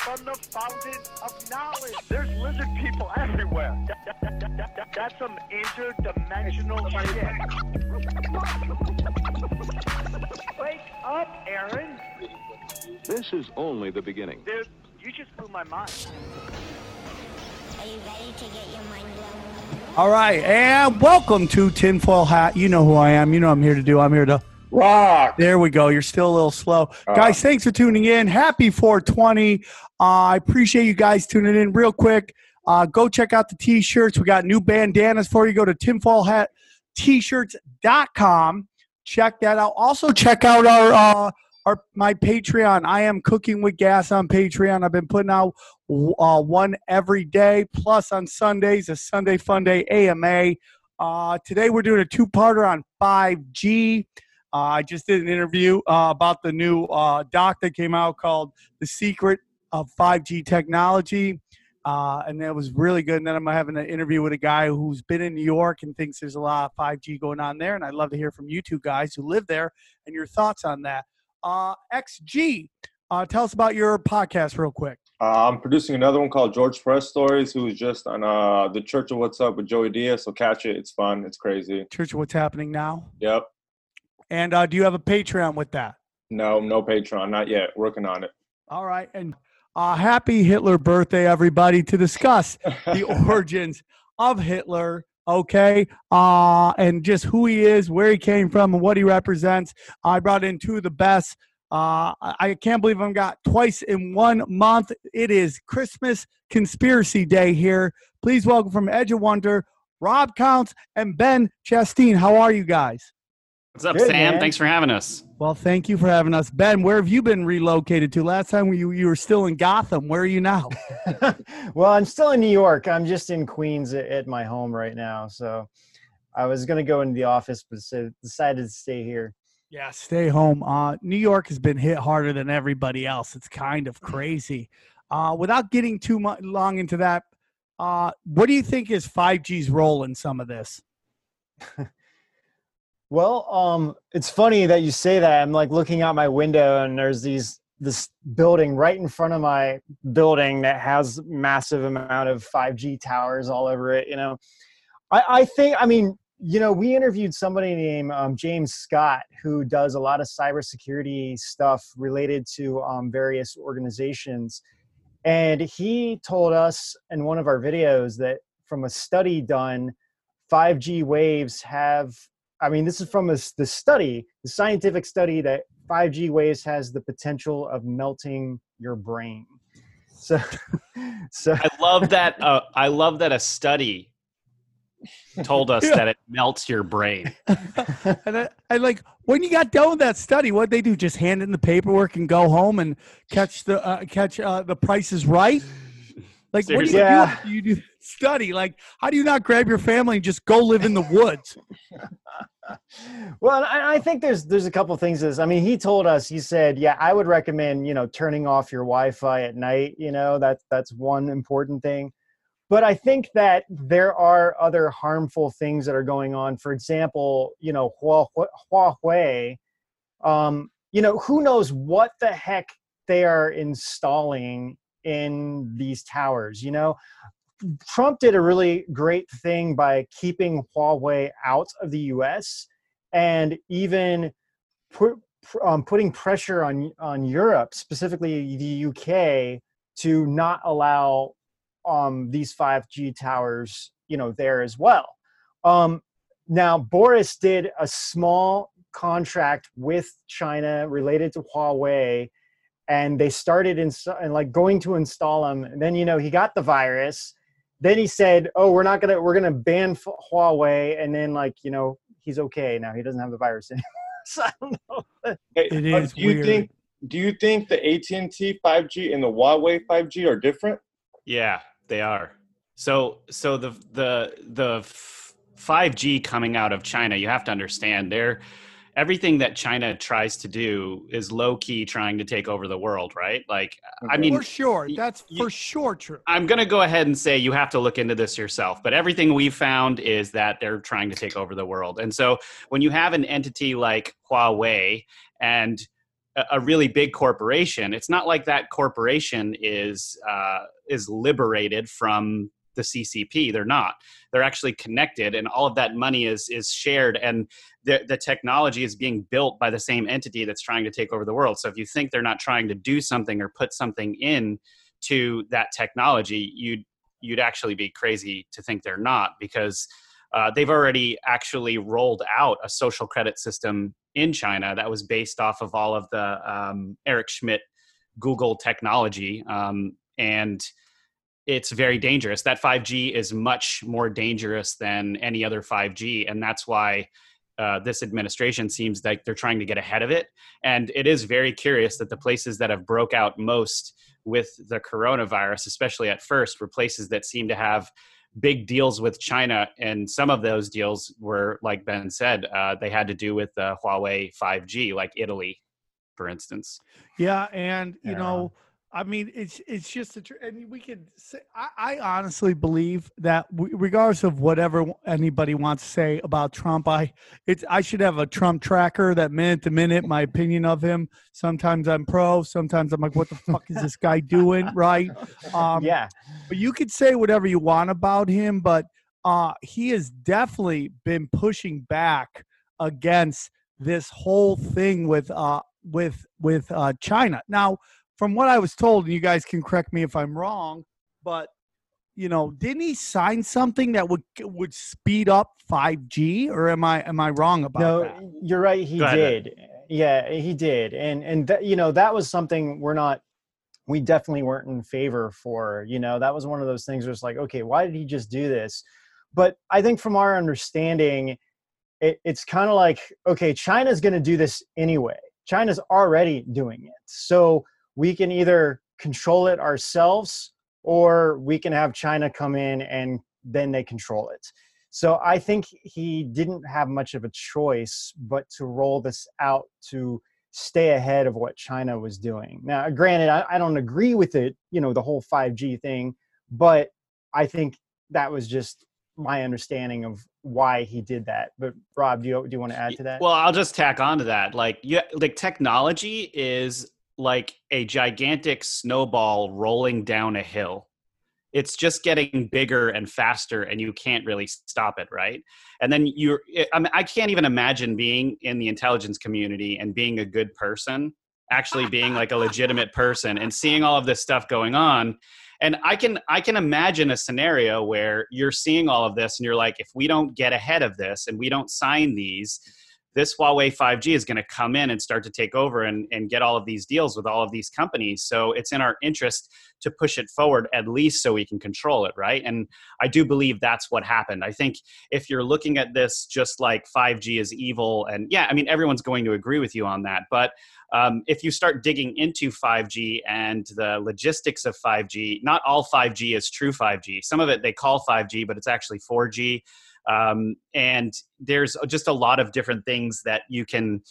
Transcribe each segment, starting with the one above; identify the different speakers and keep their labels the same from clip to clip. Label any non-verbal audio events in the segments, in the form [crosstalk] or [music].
Speaker 1: from the fountain of knowledge. There's lizard people everywhere. That- that- that- that- that- that's some interdimensional shit. Wake up, Aaron.
Speaker 2: This is only the beginning.
Speaker 1: Dude, you just blew my mind.
Speaker 3: Are you ready to get your mind blown?
Speaker 4: All right, and welcome to Tinfoil Hat. You know who I am. You know what I'm here to do. I'm here to
Speaker 5: Rock.
Speaker 4: There we go. You're still a little slow.
Speaker 5: Uh.
Speaker 4: guys, thanks for tuning in. Happy 420. Uh, I appreciate you guys tuning in real quick. Uh, go check out the t-shirts. We got new bandanas for you. Go to tinfoilhat-t-shirts.com. Check that out. Also check out our uh, our my Patreon. I am cooking with gas on Patreon. I've been putting out uh, one every day, plus on Sundays, a Sunday Fun Day AMA. Uh, today we're doing a two-parter on 5G. Uh, I just did an interview uh, about the new uh, doc that came out called "The Secret of 5G Technology," uh, and that was really good. And then I'm having an interview with a guy who's been in New York and thinks there's a lot of 5G going on there. And I'd love to hear from you two guys who live there and your thoughts on that. Uh, XG, uh, tell us about your podcast real quick.
Speaker 5: Uh, I'm producing another one called George Press Stories, who is just on uh, the Church of What's Up with Joey Diaz. So catch it. It's fun. It's crazy.
Speaker 4: Church, of what's happening now?
Speaker 5: Yep.
Speaker 4: And uh, do you have a Patreon with that?
Speaker 5: No, no Patreon. Not yet. Working on it.
Speaker 4: All right. And uh, happy Hitler birthday, everybody, to discuss [laughs] the origins of Hitler. Okay. Uh, and just who he is, where he came from, and what he represents. I brought in two of the best. Uh, I can't believe I've got twice in one month. It is Christmas Conspiracy Day here. Please welcome from Edge of Wonder, Rob Counts and Ben Chasteen. How are you guys?
Speaker 6: What's up,
Speaker 7: Good,
Speaker 6: Sam?
Speaker 7: man.
Speaker 6: Thanks for having us.
Speaker 4: Well, thank you for having us. Ben, where have you been relocated to? Last time you, you were still in Gotham. Where are you now? [laughs]
Speaker 7: well, I'm still in New York. I'm just in Queens at, at my home right now. So I was going to go into the office, but so decided to stay here.
Speaker 4: Yeah, stay home. Uh, New York has been hit harder than everybody else. It's kind of crazy. Uh, without getting too much long into that, uh, what do you think is 5G's role in some of this? [laughs]
Speaker 7: Well, um, it's funny that you say that. I'm like looking out my window, and there's these this building right in front of my building that has massive amount of 5G towers all over it. You know, I, I think. I mean, you know, we interviewed somebody named um, James Scott who does a lot of cybersecurity stuff related to um, various organizations, and he told us in one of our videos that from a study done, 5G waves have I mean, this is from a, s- the study, the scientific study that 5G waves has the potential of melting your brain. So, [laughs] so
Speaker 6: I love that. Uh, I love that a study told us
Speaker 4: Yeah.
Speaker 6: that it melts your brain. [laughs]
Speaker 4: and I, I like when you got done with that study, what they do? Just hand in the paperwork and go home and catch the uh, catch uh, the prices right. Like what do you
Speaker 7: Yeah.
Speaker 4: do? You do [laughs] study. Like how do you not grab your family and just go live in the woods? [laughs]
Speaker 7: well, I, I think there's there's a couple things. to This, I mean, he told us. He said, "Yeah, I would recommend you know turning off your Wi-Fi at night. You know, that's that's one important thing." But I think that there are other harmful things that are going on. For example, you know, Huawei. Um, you know, who knows what the heck they are installing in these towers? You know, Trump did a really great thing by keeping Huawei out of the U.S. and even put, um, putting pressure on on Europe, specifically the UK, to not allow um, these 5G towers, you know, there as well. Um, now, Boris did a small contract with China related to Huawei, and they started in and like going to install them. And then you know he got the virus. Then he said, "Oh, we're not gonna we're gonna ban F- Huawei," and then like you know he's okay now. He doesn't have the virus [laughs] anymore. so I don't know.
Speaker 5: Hey,
Speaker 4: It
Speaker 5: uh,
Speaker 4: is
Speaker 5: do you
Speaker 4: weird.
Speaker 5: think do you think the AT&T 5G and the Huawei 5G are different?
Speaker 6: Yeah, they are. So so the the the 5G coming out of China, you have to understand they're everything that China tries to do is low key trying to take over the world, right? Like, I mean,
Speaker 4: for sure, that's
Speaker 6: y-
Speaker 4: for sure true.
Speaker 6: I'm going to go ahead and say you have to look into this yourself. But everything we've found is that they're trying to take over the world. And so when you have an entity like Huawei and a, a really big corporation, it's not like that corporation is uh, is liberated from the CCP. They're not. They're actually connected, and all of that money is is shared, and the the technology is being built by the same entity that's trying to take over the world. So if you think they're not trying to do something or put something in to that technology, you'd you'd actually be crazy to think they're not because uh, they've already actually rolled out a social credit system in China that was based off of all of the um, Eric Schmidt Google technology, um, and it's very dangerous. That 5G is much more dangerous than any other 5G, and that's why. Uh, this administration seems like they're trying to get ahead of it, and it is very curious that the places that have broke out most with the coronavirus, especially at first, were places that seem to have big deals with China, and some of those deals were, like Ben said, uh, they had to do with uh, Huawei 5G, like Italy, for instance.
Speaker 4: Yeah, and you know, I mean, it's it's just a, tr- and we could say, I, I honestly believe that w- regardless of whatever anybody wants to say about Trump, I it's I should have a Trump tracker that minute to minute my opinion of him. Sometimes I'm pro, sometimes I'm like, what the fuck is this guy doing? [laughs] Right? Um,
Speaker 7: yeah.
Speaker 4: but you could say whatever you want about him, but uh, he has definitely been pushing back against this whole thing with uh, with with uh, China. Now, from what I was told, and you guys can correct me if I'm wrong, but you know, didn't he sign something that would would speed up 5G, or am I am I wrong about
Speaker 7: no,
Speaker 4: that?
Speaker 7: you're right. He did. Yeah, he did. And and that you know that was something we're not. We definitely weren't in favor for. You know, that was one of those things where it's like, okay, why did he just do this? But I think from our understanding, it, it's kind of like, okay, China's going to do this anyway. China's already doing it, so we can either control it ourselves or we can have China come in and then they control it. So I think he didn't have much of a choice but to roll this out to stay ahead of what China was doing. Now, granted, I, I don't agree with it, you know, the whole 5G thing, but I think that was just my understanding of why he did that. But Rob, do you do you want to add to that?
Speaker 6: Well, I'll just tack on to that. Like, yeah, like technology is like a gigantic snowball rolling down a hill. It's just getting bigger and faster, and you can't really stop it, right? And then you're, eh, I mean, I can't even imagine being in the intelligence community and being a good person, actually being like a legitimate person, and seeing all of this stuff going on. And I can, I can imagine a scenario where you're seeing all of this, and you're like, if we don't get ahead of this and we don't sign these, this Huawei 5G is going to come in and start to take over and, and get all of these deals with all of these companies. So it's in our interest to push it forward at least so we can control it, right? And I do believe that's what happened. I think if you're looking at this just like 5G is evil, and yeah, I mean, everyone's going to agree with you on that. But um, if you start digging into 5G and the logistics of 5G, not all 5G is true 5G. Some of it they call 5G, but it's actually 4G um, and there's just a lot of different things that you can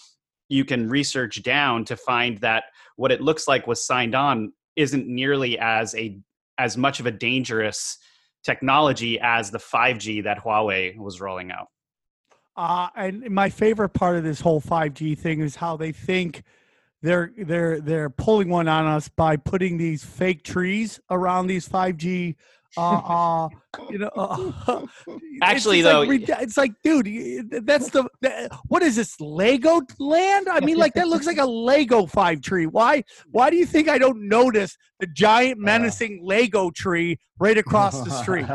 Speaker 6: you can research down to find that what it looks like was signed on isn't nearly as a as much of a dangerous technology as the 5G that Huawei was rolling out.
Speaker 4: Uh, and my favorite part of this whole 5G thing is how they think they're they're they're pulling one on us by putting these fake trees around these 5G. Uh, uh, [laughs] you know, uh, [laughs]
Speaker 6: Actually,
Speaker 4: just
Speaker 6: though-
Speaker 4: like, it's like, dude, that's the, the what is this Lego land? I mean, like that looks like a [laughs] Lego five tree. Why? Why do you think I don't notice the giant menacing Lego tree right across the street?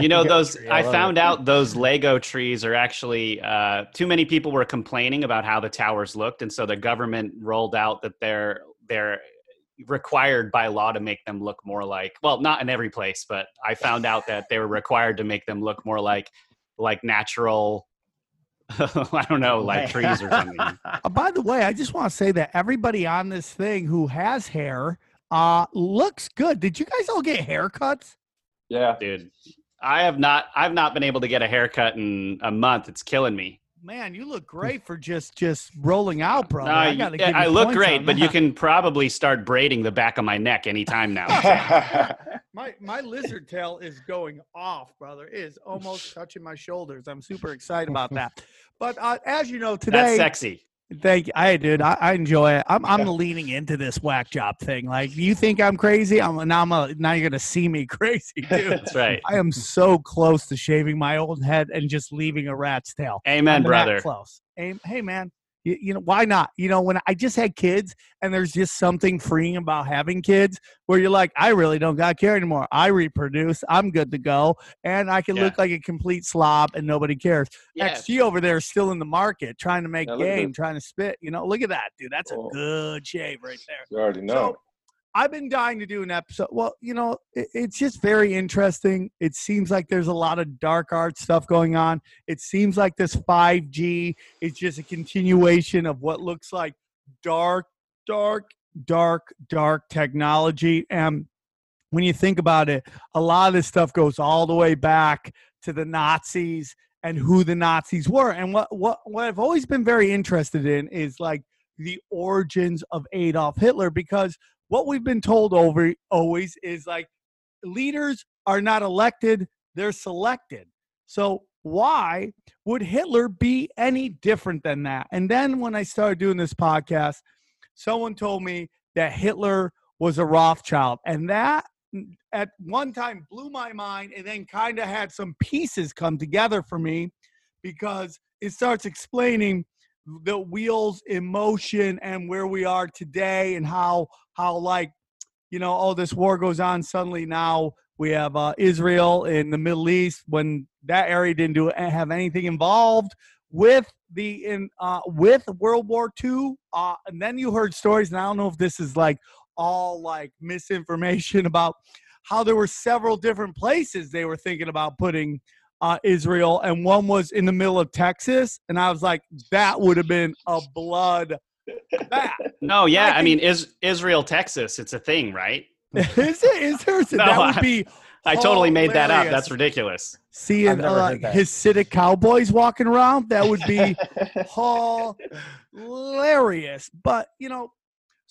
Speaker 6: you know those
Speaker 7: tree,
Speaker 6: i
Speaker 7: love
Speaker 6: found
Speaker 7: it.
Speaker 6: out those lego trees are actually uh, too many people were complaining about how the towers looked and so the government rolled out that they're they're required by law to make them look more like well not in every place but i found out that they were required to make them look more like like natural [laughs] i don't know like trees or something [laughs]
Speaker 4: Uh, by the way, I just want to say that everybody on this thing who has hair uh looks good. Did you guys all get haircuts?
Speaker 5: Yeah.
Speaker 6: dude I have not. I've not been able to get a haircut in a month. It's killing me.
Speaker 4: Man, you look great for just just rolling out, brother.
Speaker 6: No,
Speaker 4: I, gotta
Speaker 6: yeah,
Speaker 4: give you
Speaker 6: I look great,
Speaker 4: on
Speaker 6: but you can probably start braiding the back of my neck anytime now. [laughs]
Speaker 4: My my lizard tail is going off, brother. It is almost [laughs] touching my shoulders. I'm super excited about that. But uh, as you know, today That's
Speaker 6: sexy.
Speaker 4: Thank you. I did. I, I enjoy it. I'm I'm leaning into this whack job thing. Like, you think I'm crazy? I'm now. I'm a, now you're gonna see me [laughs] crazy, dude.
Speaker 6: That's right.
Speaker 4: I am so close to shaving my old head and just leaving a rat's tail.
Speaker 6: Amen,
Speaker 4: I'm
Speaker 6: brother.
Speaker 4: Close. Hey, hey, man. You, you know why not? You know when I just had kids, and there's just something freeing about having kids, where you're like, I really don't got care anymore. I reproduce. I'm good to go, and I can
Speaker 6: Yeah.
Speaker 4: look like a complete slob, and nobody cares.
Speaker 6: Yeah.
Speaker 4: XG over there is still in the market, trying to make
Speaker 5: Yeah,
Speaker 4: game, trying to spit. You know, look at that, dude. That's
Speaker 5: Oh.
Speaker 4: a good shave right there.
Speaker 5: you already know.
Speaker 4: So I've been dying to do an episode. Well, you know, it, it's just very interesting. It seems like there's a lot of dark art stuff going on. It seems like this 5G is just a continuation of what looks like dark, dark, dark, dark technology. And when you think about it, a lot of this stuff goes all the way back to the Nazis and who the Nazis were. And what what what I've always been very interested in is like the origins of Adolf Hitler because what we've been told over always is like leaders are not elected, they're selected. So why would Hitler be any different than that? And then when I started doing this podcast, someone told me that Hitler was a Rothschild. And that mm, at one time blew my mind and then kind of had some pieces come together for me because it starts explaining the wheels in motion and where we are today and how how like you know oh this war goes on suddenly now we have uh, israel in the middle east when that area didn't do have anything involved with the in uh, with world war ii uh, and then you heard stories and i don't know if this is like all like misinformation [laughs] about how there were several different places they were thinking about putting uh, Israel, and one was in the middle of Texas, and I was like, that would have been a blood bath.
Speaker 6: No, yeah.
Speaker 4: I
Speaker 6: I, mean, is Israel, Texas? It's a thing, right? [laughs]
Speaker 4: is it? Is there? [laughs]
Speaker 6: No,
Speaker 4: that would
Speaker 6: I-
Speaker 4: be.
Speaker 6: I totally made that up. That's ridiculous.
Speaker 4: Seeing
Speaker 7: I've never
Speaker 4: uh. Hasidic cowboys walking around, that would be [laughs] hilarious. But you know,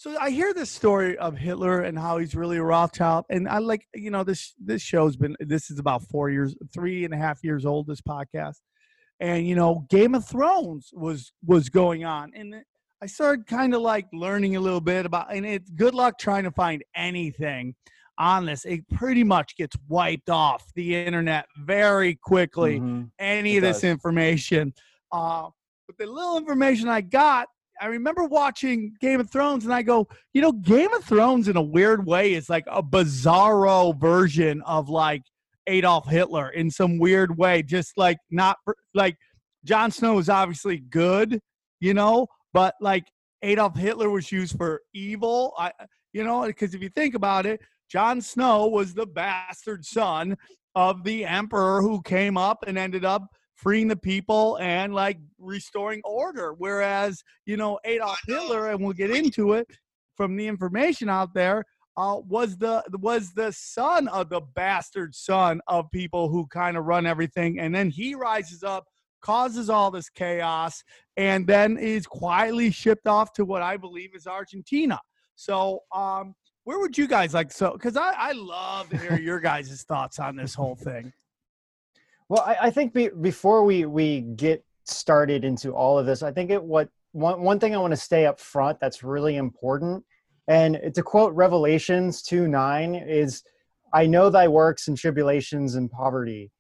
Speaker 4: so I hear this story of Hitler and how he's really a Rothschild, and I like you know this this show's been this is about four years, three and a half years old. This podcast, and you know, Game of Thrones was was going on, and I started kind of like learning a little bit about, and it's good luck trying to find anything on this. It pretty much gets wiped off the internet very quickly
Speaker 7: Mhm.
Speaker 4: any
Speaker 7: It
Speaker 4: of this
Speaker 7: does.
Speaker 4: information. Uh, but the little information I got, I remember watching Game of Thrones, and I go, you know, Game of Thrones in a weird way is like a bizarro version of like Adolf Hitler in some weird way. Just like not like Jon Snow is obviously good, you know, but like Adolf Hitler was used for evil. I, you know, because if you think about it, Jon Snow was the bastard son of the emperor who came up and ended up freeing the people and like restoring order. Whereas, you know, Adolf Hitler, and we'll get into it from the information out there, uh, was the was the son of the bastard son of people who kind of run everything, and then he rises up, causes all this chaos, and then is quietly shipped off to what I believe is Argentina. So, um, where would you guys like so? Because I I love to hear [laughs] your guys' thoughts on this whole thing.
Speaker 7: Well, I, I think be, before we we get started into all of this, I think it what one one thing I want to stay up front that's really important, and to quote Revelations two nine is, "I know thy works and tribulations and poverty,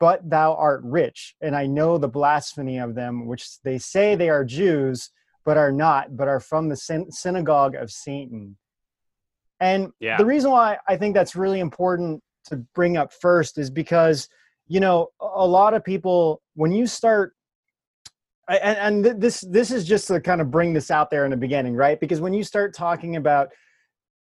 Speaker 7: but thou art rich, and I know the blasphemy of them, which they say they are Jews, but are not, but are from the syn- synagogue of Satan." And
Speaker 6: Yeah.
Speaker 7: the reason why I think that's really important to bring up first is because you know a a lot of people when you start and, and this this is just to kind of bring this out there in the beginning right because when you start talking about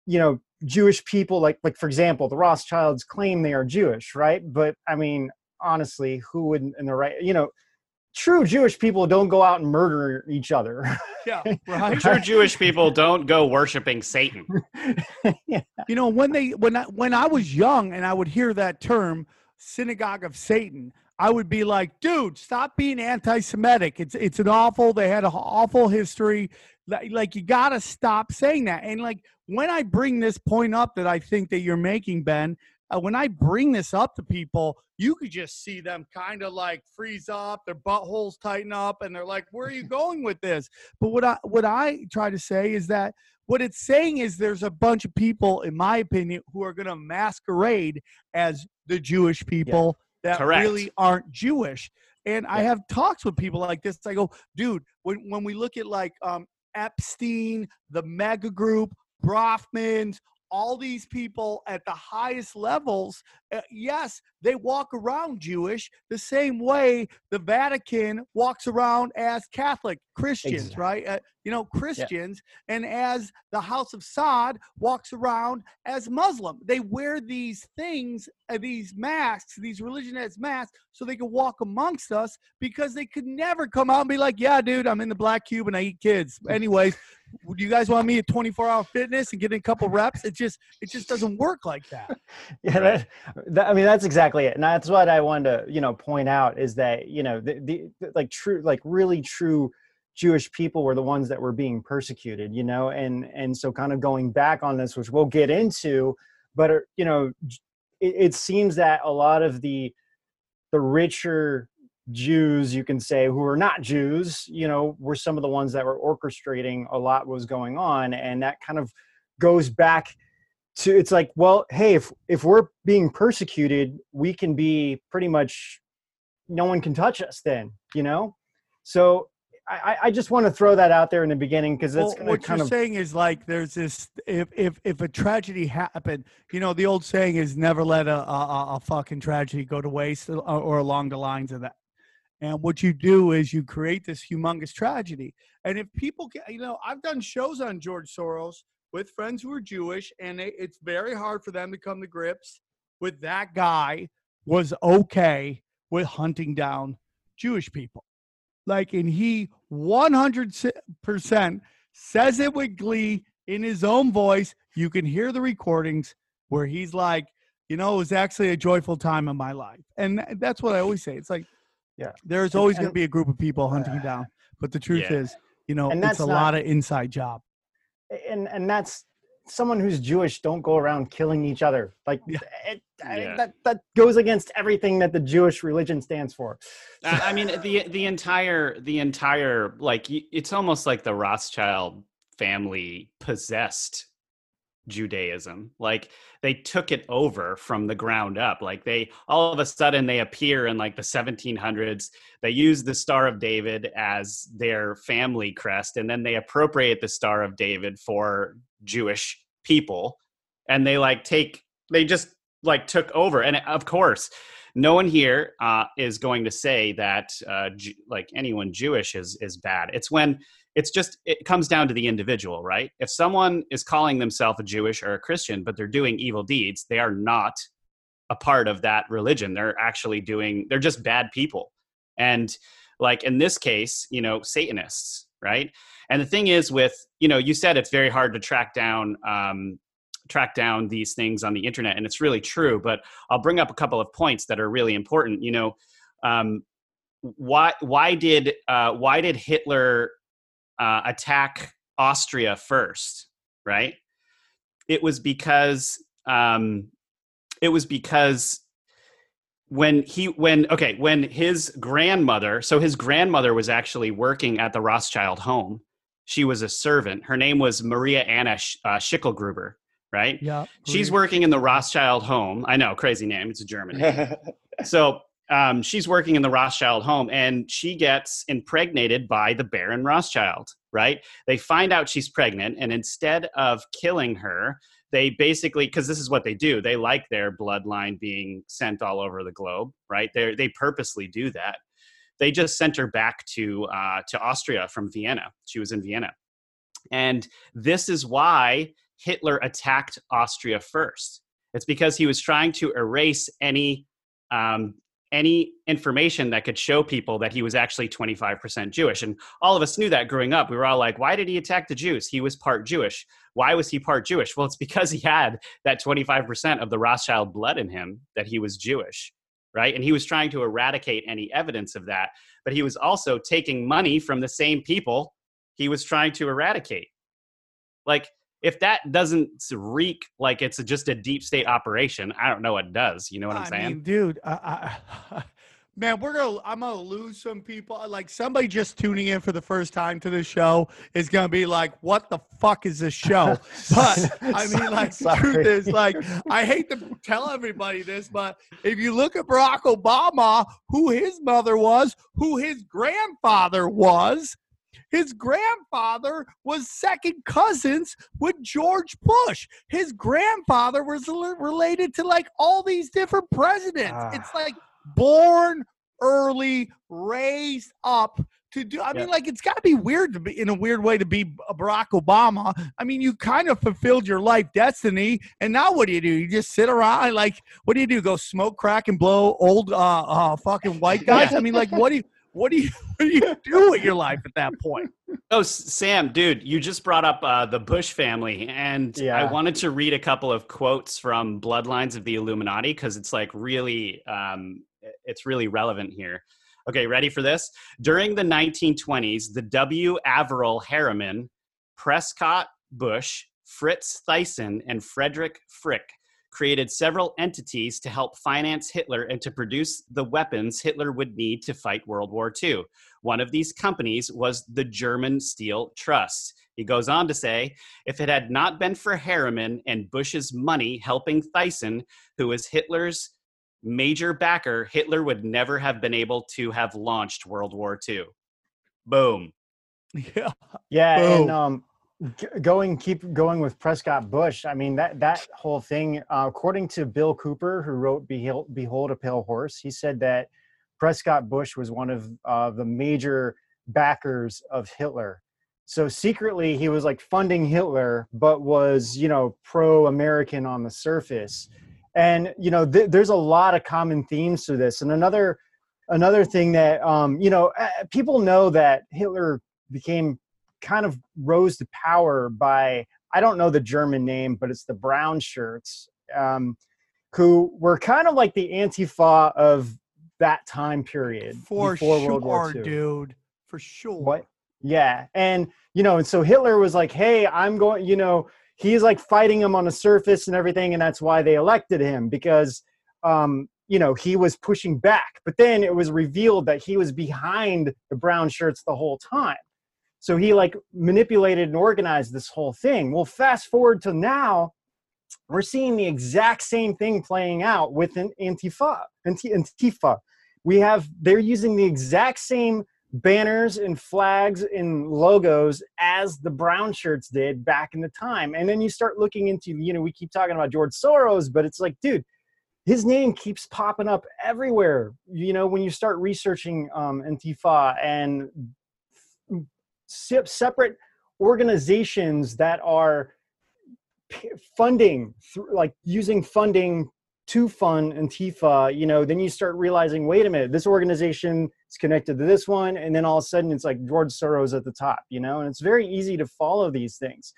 Speaker 7: you know jewish people like like for example the rothschilds claim they are jewish right but i mean honestly who would in the right you know true jewish people don't go out and murder each other [laughs]
Speaker 4: Yeah, right.
Speaker 6: True Jewish people don't go worshiping Satan. [laughs]
Speaker 7: yeah
Speaker 4: You know, when they when I when I was young and I would hear that term, synagogue of Satan, I would be like, dude, stop being anti-Semitic. It's it's an awful. They had an awful history. Like, you got to stop saying that. And like when I bring this point up that I think that you're making, Ben, uh, when I bring this up to people, you could just see them kind of like freeze up, their buttholes tighten up, and they're like, "Where are you [laughs] going with this?" But what I what I try to say is that what it's saying is there's a bunch of people, in my opinion, who are going to masquerade as the Jewish people that
Speaker 6: Correct.
Speaker 4: really aren't Jewish. And I have talks with people like this. I go, dude, when when we look at like um, Epstein, the mega group, Bronfmans, all these people at the highest levels, uh, yes, they walk around Jewish the same way the Vatican walks around as Catholic Christians,
Speaker 7: Exactly.
Speaker 4: right? Uh, you know, Christians, and as the House of Saud walks around as Muslim. They wear these things, uh, these masks, these religion as masks, so they can walk amongst us because they could never come out and be like, yeah, dude, I'm in the black cube and I eat kids. [laughs] Anyways, do you guys want me at 24 hour fitness and get in a couple reps? It just, it just doesn't work like that. [laughs]
Speaker 7: yeah that, that, i mean that's exactly it and that's what i wanted to you know point out is that you know the, the, like true like really true jewish people were the ones that were being persecuted you know and and so kind of going back on this which we'll get into but you know it, it seems that a lot of the the richer jews you can say who are not jews you know were some of the ones that were orchestrating a lot was going on and that kind of goes back to it's like well hey if if we're being persecuted we can be pretty much no one can touch us then you know so i I- just want to throw that out there in the beginning because that's
Speaker 4: Well, what
Speaker 7: kind
Speaker 4: you're
Speaker 7: of
Speaker 4: saying is like there's this if if if a tragedy happened, you know, the old saying is never let a a, a- a fucking tragedy go to waste or, or along the lines of that. And what you do is you create this humongous tragedy. And if people get, you know, I've done shows on George Soros with friends who are Jewish, and they, it's very hard for them to come to grips with that guy was okay with hunting down Jewish people. Like, and he 100% says it with glee in his own voice. You can hear the recordings where he's like, you know, it was actually a joyful time in my life. And that's what I always say. It's like,
Speaker 7: Yeah.
Speaker 4: there's always going to be a group of people hunting you [sighs] down. But the truth
Speaker 6: Yeah.
Speaker 4: is, you know,
Speaker 7: And
Speaker 4: it's
Speaker 7: that's
Speaker 4: a
Speaker 7: not-
Speaker 4: lot of inside job.
Speaker 7: and and that's someone who's jewish don't go around killing each other like
Speaker 4: Yeah.
Speaker 7: it,
Speaker 6: Yeah.
Speaker 7: that that goes against everything that the jewish religion stands for
Speaker 6: I I mean, the the entire the entire like it's almost like the Rothschild family possessed Judaism. Like they took it over from the ground up. Like they all of a sudden they appear in like the 1700s. They use the Star of David as their family crest, and then they appropriate the Star of David for Jewish people, and they like take they just like took over. And of course, no one here uh, is going to say that uh, like anyone Jewish is is bad. It's when it's just it comes down to the individual, right? If someone is calling themselves a Jewish or a Christian, but they're doing evil deeds, they are not a part of that religion. They're actually doing they're just bad people. And like in this case, you know, Satanists, right? And the thing is with, you know, you said it's very hard to track down um track down these things on the internet and it's really true, but I'll bring up a couple of points that are really important. You know, um, why why did uh, why did Hitler uh, attack Austria first? Right. It was because um, it was because when he when okay when his grandmother so his grandmother was actually working at the Rothschild home. She was a servant. Her name was Maria Anna Sch- uh, Schicklgruber. Right.
Speaker 4: Yeah.
Speaker 6: She's working in the Rothschild home. I know, crazy name. It's a German [laughs] so um, she's working in the Rothschild home and she gets impregnated by the Baron Rothschild, right? They find out she's pregnant, and instead of killing her, they basically, because this is what they do, they like their bloodline being sent all over the globe, right? They they purposely do that. They just sent her back to uh, to Austria from Vienna. She was in Vienna, and this is why Hitler attacked Austria first. It's because he was trying to erase any um, any information that could show people that he was actually 25% Jewish. And all of us knew that growing up. We were all like, why did he attack the Jews? He was part Jewish. Why was he part Jewish? Well, it's because he had that 25% of the Rothschild blood in him that he was Jewish. right? And he was trying to eradicate any evidence of that, but he was also taking money from the same people he was trying to eradicate. Like, if that doesn't reek like it's just a deep state operation, I don't know what does. You know what I'm
Speaker 4: I
Speaker 6: saying?
Speaker 4: mean, dude, I, I, [laughs] man, we're gonna. I'm gonna lose some people. Uh, like somebody just tuning in for the first time to the show is gonna be like, "What the fuck is this show?" [laughs] But [laughs] I mean, like, the truth is, like, I hate to tell everybody this, but if you look at Barack Obama, who his mother was, who his grandfather was. His grandfather was second cousins with George Bush. His grandfather was related to like all these different presidents.
Speaker 7: Ah.
Speaker 4: It's like born early, raised up to do. I mean, like it's got to be weird to be in a weird way to be Barack Obama. I mean, you kind of fulfilled your life destiny, and now what do you do? You just sit around, like, what do you do? Go smoke crack and blow old, uh, uh fucking white [laughs] guys? I mean, like, what do you? What do you [laughs] what do you do with your life at that point? [laughs]
Speaker 6: Oh, Sam, dude, you just brought up uh, the Bush family, and I wanted to read a couple of quotes from Bloodlines of the Illuminati because it's like really, um, it's really relevant here. Okay, ready for this? During the 1920s, the W. Averell Harriman, Prescott Bush, Fritz Thyssen, and Frederick Frick created several entities to help finance Hitler and to produce the weapons Hitler would need to fight World War II. One of these companies was the German Steel Trust. He goes on to say, if it had not been for Harriman and Bush's money helping Thyssen, who was Hitler's major backer, Hitler would never have been able to have launched World War II. Boom. [laughs]
Speaker 4: Yeah.
Speaker 7: Yeah,
Speaker 4: Boom.
Speaker 7: and um, going keep going with Prescott Bush. I mean that that whole thing. Uh, according to Bill Cooper, who wrote Behold, Behold a Pale Horse, he said that Prescott Bush was one of uh, the major backers of Hitler. So secretly, he was like funding Hitler, but was you know pro-American on the surface. And you know, th- there's a lot of common themes to this. And another another thing that um, you know, uh, people know that Hitler became kind of rose to power by I don't know the German name, but it's the brown shirts, um, who were kind of like the Antifa of that time period
Speaker 4: For
Speaker 7: before
Speaker 4: sure,
Speaker 7: World War II.
Speaker 4: dude. For sure.
Speaker 7: What? Yeah, and you know, and so Hitler was like, "Hey, I'm going." You know, he's like fighting him on the surface and everything, and that's why they elected him because, um, you know, he was pushing back. But then it was revealed that he was behind the brown shirts the whole time. So he like manipulated and organized this whole thing. Well, fast forward to now, we're seeing the exact same thing playing out with an Antifa. Antifa. We have they're using the exact same banners and flags and logos as the brown shirts did back in the time. And then you start looking into, you know, we keep talking about George Soros, but it's like, dude, his name keeps popping up everywhere. You know, when you start researching um, Antifa and separate organizations that are funding, through, like using funding to fund Antifa, you know, then you start realizing, wait a minute, this organization is connected to this one, and then all of a sudden it's like George Soros at the top, you know, and it's very easy to follow these things.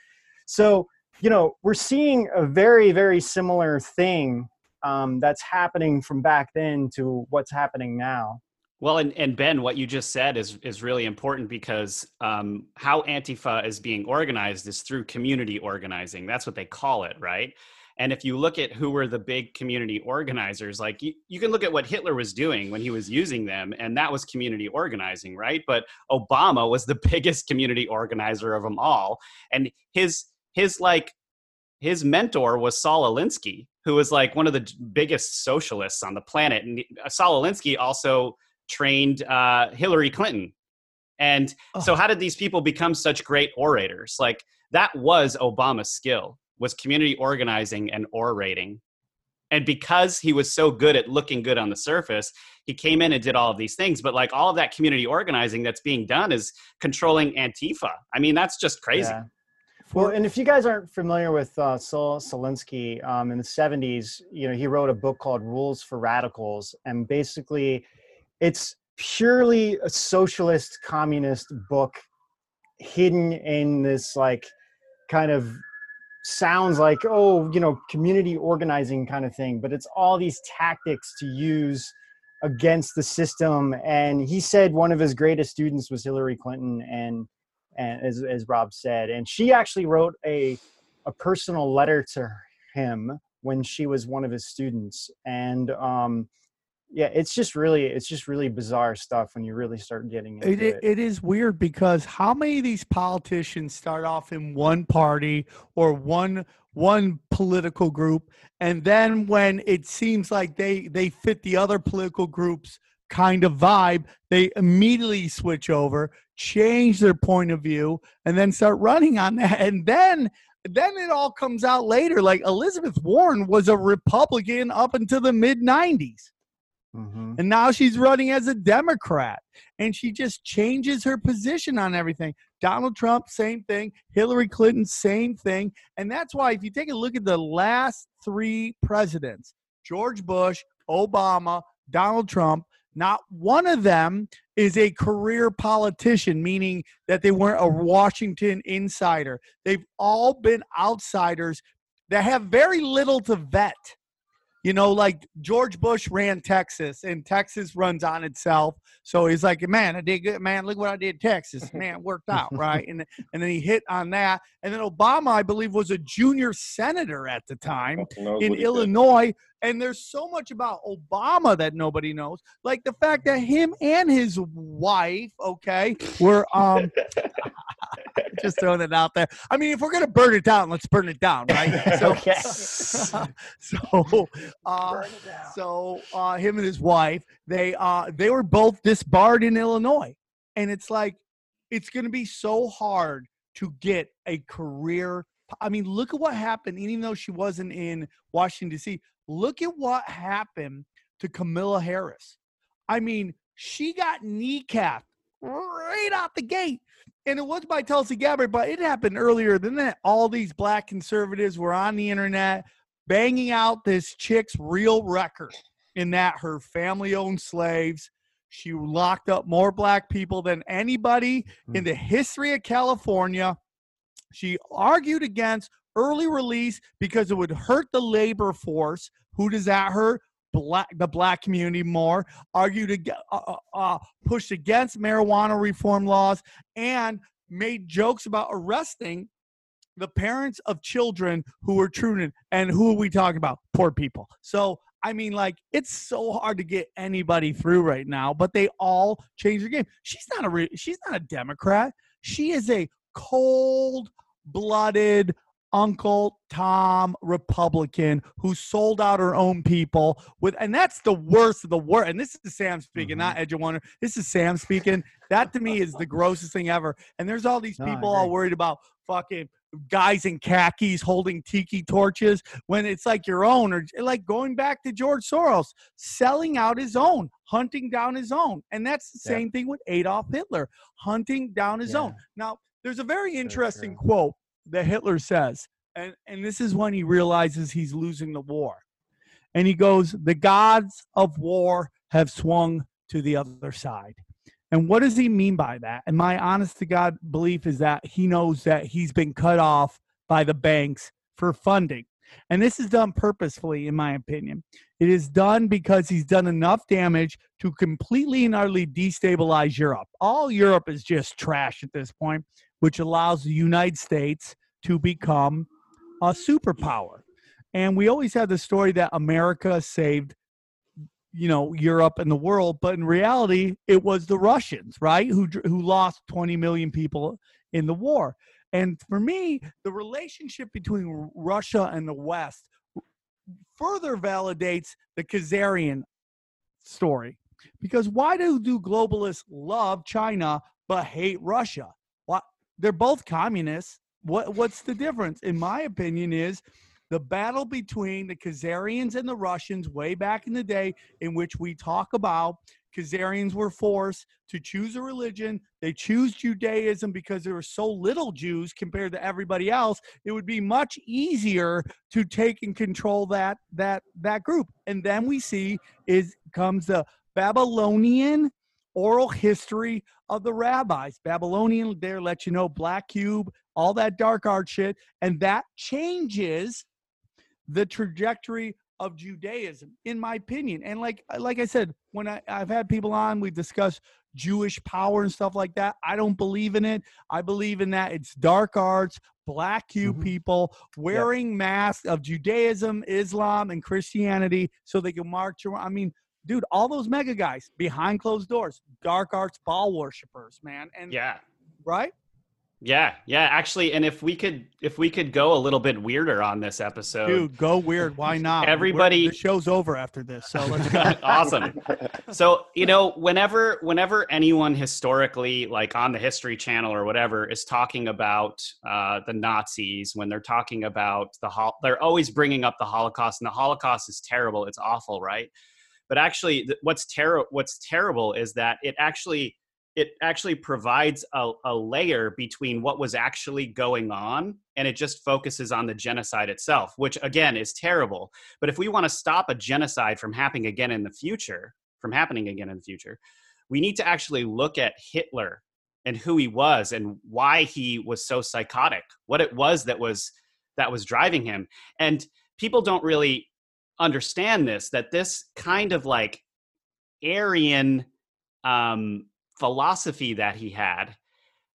Speaker 7: So, you know, we're seeing a very, very similar thing um, that's happening from back then to what's happening now.
Speaker 6: Well, and, and Ben, what you just said is is really important because um, how Antifa is being organized is through community organizing. That's what they call it, right? And if you look at who were the big community organizers, like you, you can look at what Hitler was doing when he was using them, and that was community organizing, right? But Obama was the [laughs] biggest community organizer of them all, and his his like his mentor was Saul Alinsky, who was like one of the biggest socialists on the planet. And Saul Alinsky also trained uh, Hillary Clinton. And so, how did these people become such great orators? Like that was Obama's skill was community organizing and orating. And because he was so good at looking good on the surface, he came in and did all of these things. But like all of that community organizing that's being done is controlling Antifa. I mean, that's just crazy.
Speaker 7: Yeah. Well, and if you guys aren't familiar with uh, Saul Alinsky, um, in the 70s, you know, he wrote a book called Rules for Radicals. And basically, it's purely a socialist communist book hidden in this, like, kind of sounds like oh you know community organizing kind of thing but it's all these tactics to use against the system. And he said one of his greatest students was hillary clinton and and as, as rob said and she actually wrote a a personal letter to him when she was one of his students. And um yeah it's just really it's just really bizarre stuff when you really start getting into
Speaker 4: It,
Speaker 7: it,
Speaker 4: it, is weird because how many of these politicians start off in one party or one one political group and then when it seems like they they fit the other political groups kind of vibe they immediately switch over change their point of view and then start running on that. And then then it all comes out later like elizabeth warren was a republican up until the mid 90s
Speaker 7: Mhm.
Speaker 4: and now she's running as a Democrat. And she just changes her position on everything. Donald Trump, same thing. Hillary Clinton, same thing. And that's why, if you take a look at the last three presidents George Bush, Obama, Donald Trump, not one of them is a career politician, meaning that they weren't a Washington insider. They've all been outsiders that have very little to vet. You know, like George Bush ran Texas, and Texas runs on itself. So he's like, "Man, I did good. Man, look what I did, in Texas. [laughs] Man, it worked out, right?" And and then he hit on that. And then Obama, I believe, was a junior senator at the time in
Speaker 5: Illinois. did.
Speaker 4: Illinois. And there's so much about Obama that nobody knows, like the fact that him and his wife, okay, were um, [laughs] just throwing it out there. I mean, if we're gonna burn it down, let's burn it down, right? [laughs] So,
Speaker 7: Okay. [laughs]
Speaker 4: so, uh, so uh, him and his wife, they uh, they were both disbarred in Illinois, and it's like it's gonna be so hard to get a career. I mean, look at what happened. Even though she wasn't in Washington D.C., look at what happened to Kamala Harris. I mean, she got kneecapped right out the gate. And it was by Tulsi Gabbard, but it happened earlier than that. All these black conservatives were on the internet banging out this chick's real record in that her family owned slaves. She locked up more black people than anybody in mm. the history of California. She argued against early release because it would hurt the labor force. Who does that hurt? Black, the black community more. Argued, to uh, uh, uh, pushed against marijuana reform laws, and made jokes about arresting the parents of children who were truant. And who are we talking about? Poor people. So I mean, like, it's so hard to get anybody through right now, but they all change the game. She's not a re- she's not a Democrat. She is a cold blooded Uncle Tom Republican who sold out her own people with, and that's the worst of the worst. And this is Sam speaking, not Edge of Wonder. This is Sam speaking. That to me is the grossest thing ever. And there's all these
Speaker 7: No,
Speaker 4: people all worried about fucking guys in khakis holding tiki torches when it's like your own, or like going back to George Soros, selling out his own, hunting down his own. And that's the
Speaker 7: Yeah.
Speaker 4: same thing with Adolf Hitler, hunting down his
Speaker 7: Yeah.
Speaker 4: own. Now, there's a very interesting quote that Hitler says, and, and this is when he realizes he's losing the war. And he goes, The gods of war have swung to the other side. And what does he mean by that? And my honest to God belief is that he knows that he's been cut off by the banks for funding. And this is done purposefully, in my opinion. It is done because he's done enough damage to completely and utterly destabilize Europe. All Europe is just trash at this point, which allows the United States to become a superpower. And we always had the story that America saved, you know, Europe and the world, but in reality, it was the Russians, right, who who lost 20 million people in the war. And for me, the relationship between Russia and the West further validates the Khazarian story. Because why do, do globalists love China but hate Russia? They're both communists. What what's the difference? In my opinion, is the battle between the Khazarians and the Russians way back in the day, in which we talk about Khazarians were forced to choose a religion. They choose Judaism because there were so little Jews compared to everybody else. It would be much easier to take and control that that that group. And then we see is comes the Babylonian oral history of the rabbis. Babylonian there let you know black cube, all that dark art shit, and that changes the trajectory of Judaism, in my opinion. And like like I said, when I, I've had people on, we've discussed Jewish power and stuff like that. I don't believe in it. I believe in that it's dark arts, black cube
Speaker 7: Mhm.
Speaker 4: people wearing masks of Judaism, Islam, and Christianity so they can march around. I mean, dude, all those mega guys behind closed doors, dark arts, ball worshippers, man. And
Speaker 6: Yeah.
Speaker 4: right?
Speaker 6: Yeah, yeah, actually, and if we could, if we could go a little bit weirder on this episode,
Speaker 4: Dude, go weird. Why not? We're-
Speaker 6: Everybody-
Speaker 4: the show's over after this. So let's go. [laughs]
Speaker 6: awesome. So you know, whenever, whenever anyone historically, like on the History Channel or whatever, is talking about uh, the Nazis, when they're talking about the hol- they're always bringing up the Holocaust, and the Holocaust is terrible. It's awful, right? But actually, what's terrible? What's terrible is that it actually it actually provides a, a layer between what was actually going on and it just focuses on the genocide itself which again is terrible but if we want to stop a genocide from happening again in the future from happening again in the future we need to actually look at hitler and who he was and why he was so psychotic what it was that was that was driving him and people don't really understand this that this kind of like aryan um philosophy that he had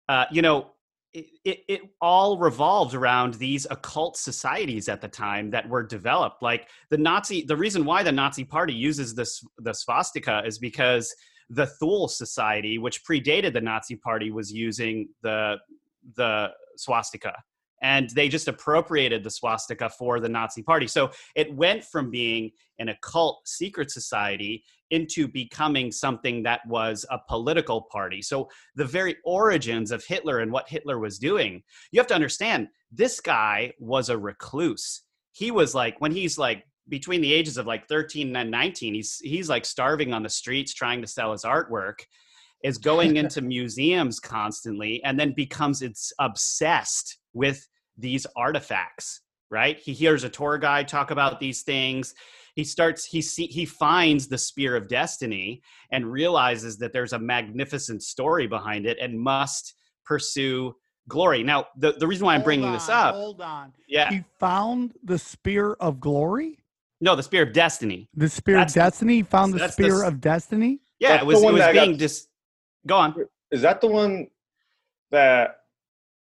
Speaker 6: uh you know it, it, it all revolved around these occult societies at the time that were developed. Like the nazi the reason why the nazi party uses this the swastika is because the thule society which predated the nazi party was using the the swastika and they just appropriated the swastika for the nazi party so it went from being an occult secret society into becoming something that was a political party so the very origins of Hitler and what Hitler was doing. You have to understand this guy was a recluse. He was like when he's like between the ages of like 13 and 19, he's he's like starving on the streets trying to sell his artwork, is going [laughs] into museums constantly and then becomes it's obsessed with these artifacts, right? He hears a tour guide talk about these things he starts he see he finds the spear of destiny and realizes that there's a magnificent story behind it and must pursue glory now the, the reason why i'm
Speaker 4: Hold
Speaker 6: bringing this up
Speaker 4: Hold on.
Speaker 6: yeah
Speaker 4: He found the spear of glory?
Speaker 6: no the spear of destiny
Speaker 4: The spear
Speaker 6: That's
Speaker 4: of destiny? He found the
Speaker 6: that's the
Speaker 4: spear of destiny?
Speaker 6: yeah
Speaker 5: That's
Speaker 6: it was
Speaker 5: the
Speaker 6: it
Speaker 5: one
Speaker 6: was being just go on
Speaker 5: Is that the one that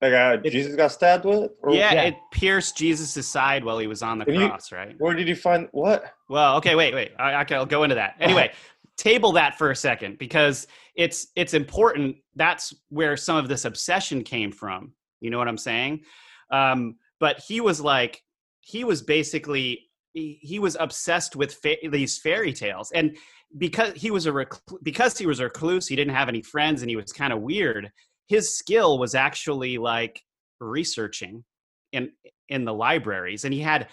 Speaker 5: that got,
Speaker 6: It-
Speaker 5: Jesus got stabbed with? Or
Speaker 6: yeah,
Speaker 7: Yeah.
Speaker 6: it pierced jesus' side while he was on the
Speaker 5: Can you-
Speaker 6: cross right
Speaker 5: Where did he find what?
Speaker 6: Well, okay, wait, wait. I, I can, I'll go into that. [laughs] Anyway, table that for a second because it's it's important. That's where some of this obsession came from. You know what I'm saying? Um, but he was like, he was basically he, he was obsessed with fa- these fairy tales, and because he was a recl- because he was a recluse, he didn't have any friends, and he was kind of weird. His skill was actually like researching in in the libraries, and he had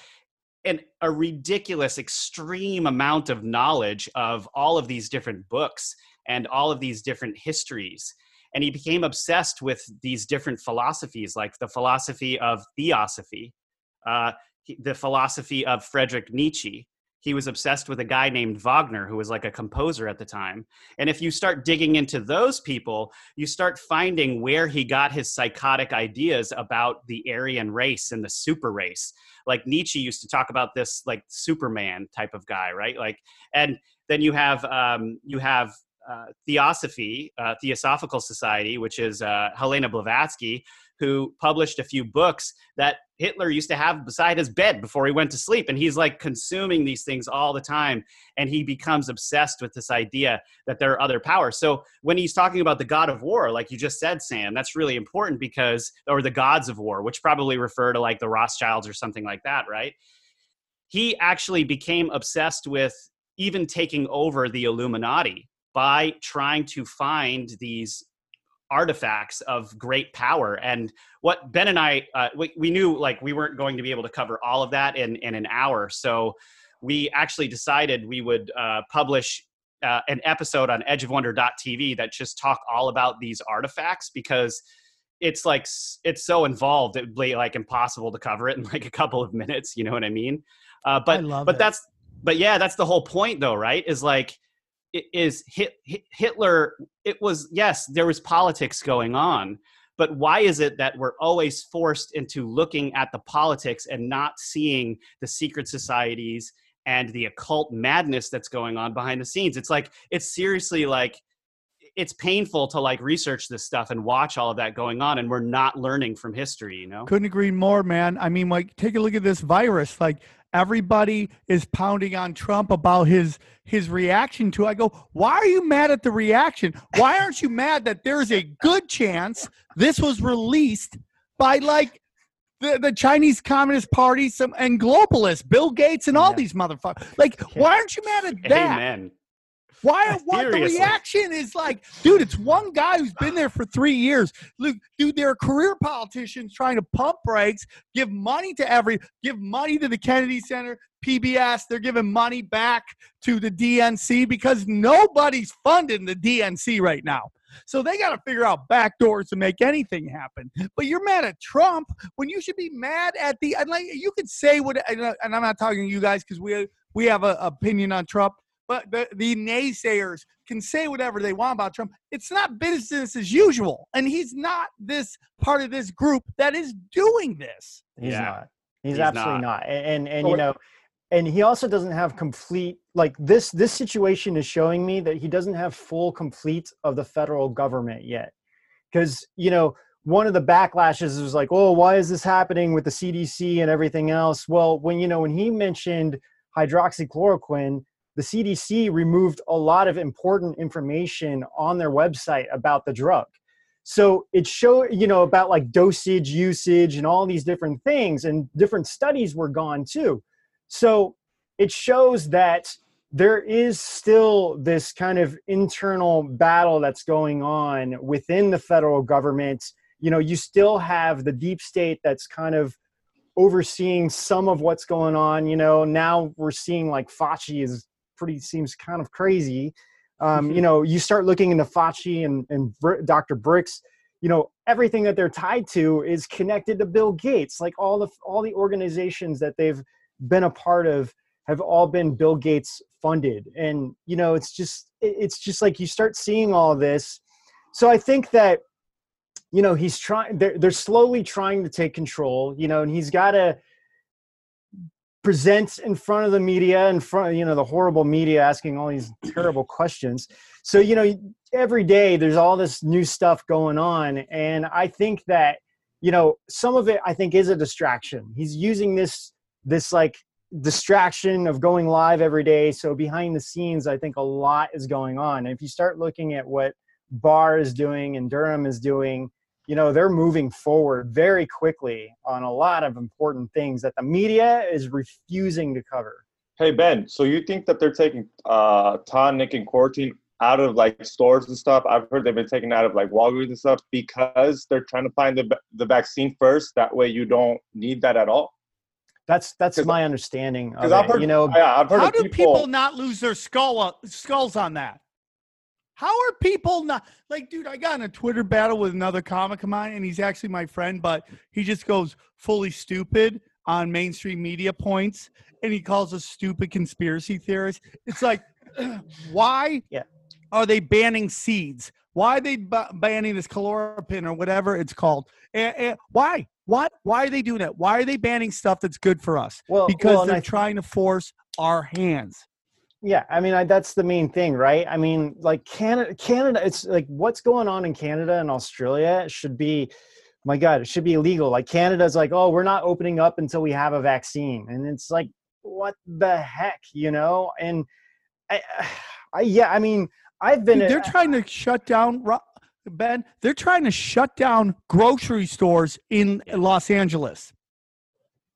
Speaker 6: an, a ridiculous, extreme amount of knowledge of all of these different books and all of these different histories. And he became obsessed with these different philosophies, like the philosophy of theosophy, uh, the philosophy of frederick Nietzsche. He was obsessed with a guy named Wagner, who was like a composer at the time. And if you start digging into those people, you start finding where he got his psychotic ideas about the Aryan race and the super race like Nietzsche used to talk about this like Superman type of guy, right? Like, and then you have um, you have uh, Theosophy, uh, Theosophical Society, which is uh, Helena Blavatsky, who published a few books that Hitler used to have beside his bed before he went to sleep, and he's like consuming these things all the time, and he becomes obsessed with this idea that there are other powers. So when he's talking about the God of War, like you just said, Sam, that's really important because, or the gods of war, which probably refer to like the Rothschilds or something like that, right? He actually became obsessed with even taking over the Illuminati by trying to find these artifacts of great power. And what ben and i uh, we, we knew like we weren't going to be able to cover all of that in, in an hour. So we actually decided we would uh, publish uh, an episode on edgeofwonder.tv that just talk all about these artifacts because it's like it's so involved it would be like impossible to cover it in like a couple of minutes you know what i mean? Uh, but
Speaker 4: I
Speaker 6: but
Speaker 4: it.
Speaker 6: that's but yeah that's the whole point though right? Is like is Hit, Hit- Hitler. It was yes, there was politics going on, but why is it that we're always forced into looking at the politics and not seeing the secret societies and the occult madness that's going on behind the scenes? It's like it's seriously like it's painful to like research this stuff and watch all of that going on and we're not learning from history you know
Speaker 4: Couldn't agree more, man. I mean, like, take a look at this virus. Like, everybody is pounding on Trump about his his reaction to. I go, why are you mad at the reaction? Why aren't you mad that there's a good chance this was released by like the, the Chinese Communist Party some and globalists, Bill Gates, and all
Speaker 7: Yeah.
Speaker 4: these motherfuckers? Like, why aren't you mad at that?
Speaker 6: amen
Speaker 4: Why? What the reaction is like, dude? It's one guy who's been there for three years. Look, dude, there are career politicians trying to pump brakes, give money to every, give money to the Kennedy Center, PBS. They're giving money back to the DNC because nobody's funding the DNC right now. So they got to figure out back doors to make anything happen. But you're mad at Trump when you should be mad at the. And like you could say what, uh, and I'm not talking to you guys because we we have an opinion on Trump but the, the naysayers can say whatever they want about Trump. It's not business as usual. And he's not this part of this group that is doing this.
Speaker 7: He's
Speaker 6: Yeah.
Speaker 7: not. He's,
Speaker 6: He's
Speaker 7: absolutely
Speaker 6: not.
Speaker 7: not. And and, and you know, and he also doesn't have complete like this this situation is showing me that he doesn't have full complete of the federal government yet. Cuz you know, one of the backlashes was like, "Oh, why is this happening with the CDC and everything else?" Well, when you know, when he mentioned hydroxychloroquine, the CDC removed a lot of important information on their website about the drug. So it showed, you know, about like dosage, usage, and all these different things, and different studies were gone too. So it shows that there is still this kind of internal battle that's going on within the federal government. You know, you still have the deep state that's kind of overseeing some of what's going on. You know, now we're seeing like Fauci is pretty seems kind of crazy. Um, you know, you start looking into Fauci and, and Br- Dr. Bricks, you know, everything that they're tied to is connected to Bill Gates. Like all the all the organizations that they've been a part of have all been Bill Gates funded. And you know, it's just it's just like you start seeing all this. So I think that you know he's trying they're, they're slowly trying to take control you know and he's got to present in front of the media in front of you know the horrible media asking all these [clears throat] terrible questions. So you know every day there's all this new stuff going on and i think that you know some of it i think is a distraction. He's using this this like distraction of going live every day. So behind the scenes i think a lot is going on. And if you start looking at what barr is doing and durham is doing you know they're moving forward very quickly on a lot of important things that the media is refusing to cover
Speaker 5: Hey Ben, so you think that they're taking uh tonic and quarantine out of like stores and stuff? I've heard they've been taken out of like Walgreens and stuff because they're trying to find the the vaccine first. That way you don't need that at all.
Speaker 7: that's that's my understanding of
Speaker 5: Because I've
Speaker 7: it.
Speaker 5: heard,
Speaker 7: you know
Speaker 5: yeah, I've heard
Speaker 4: How
Speaker 5: of
Speaker 4: do
Speaker 5: people.
Speaker 4: people not lose their skull skulls on that? How are people not like, dude? I got in a Twitter battle with another comic of mine, and he's actually my friend, but he just goes fully stupid on mainstream media points, and he calls us stupid conspiracy theorists. It's like, [clears throat] why
Speaker 7: Yeah.
Speaker 4: are they banning seeds? Why are they ba- banning this chloropin or whatever it's called? And, and why? Why? Why are they doing that? Why are they banning stuff that's good for us?
Speaker 7: well
Speaker 4: Because
Speaker 7: well,
Speaker 4: they're
Speaker 7: I-
Speaker 4: trying to force our hands.
Speaker 7: Yeah, I mean I, that's the main thing, right? I mean, like Canada, Canada, it's like what's going on in Canada and Australia should be, my God, it should be illegal. Like Canada's like, oh, we're not opening up until we have a vaccine, and it's like, what the heck, you know? And I, I yeah, I mean, I've been.
Speaker 4: Dude, they're trying to shut down Ben. They're trying to shut down grocery stores in Los Angeles.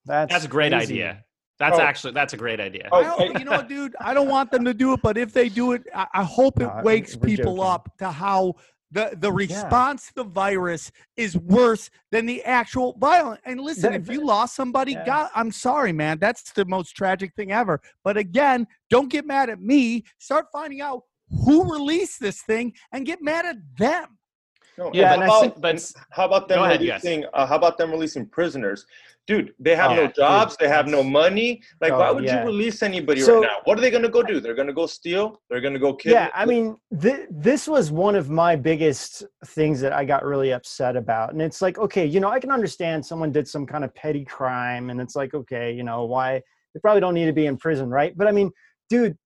Speaker 7: that's
Speaker 6: That's a great
Speaker 7: crazy.
Speaker 6: idea. That's
Speaker 5: Oh.
Speaker 6: actually that's a great idea.
Speaker 5: Oh,
Speaker 4: I don't- you know, what, dude, I don't want them to do it, but if they do it, I, I hope it
Speaker 7: No,
Speaker 4: wakes people
Speaker 7: joking.
Speaker 4: up to how the the response to the virus is worse than the actual violence. And listen,
Speaker 7: That-
Speaker 4: if you lost somebody,
Speaker 7: Yeah.
Speaker 4: God, I'm sorry, man. That's the most tragic thing ever. But again, don't get mad at me. Start finding out who released this thing and get mad at them.
Speaker 5: No,
Speaker 6: Yeah,
Speaker 5: how
Speaker 7: and
Speaker 5: about,
Speaker 6: but-
Speaker 5: how about them
Speaker 6: ahead, yes.
Speaker 5: releasing? uh, how about them releasing prisoners? Dude, they have
Speaker 7: Oh,
Speaker 5: no
Speaker 7: dude,
Speaker 5: jobs. They have no money. Like,
Speaker 7: Oh,
Speaker 5: why would
Speaker 7: yeah.
Speaker 5: you release anybody
Speaker 7: So-
Speaker 5: right now? What are they gonna go do? They're gonna go steal. They're gonna go kill.
Speaker 7: Yeah, I mean, th- this was one of my biggest things that I got really upset about. And it's like, okay, you know, I can understand someone did some kind of petty crime, and it's like, okay, you know, why they probably don't need to be in prison, right? But I mean, dude,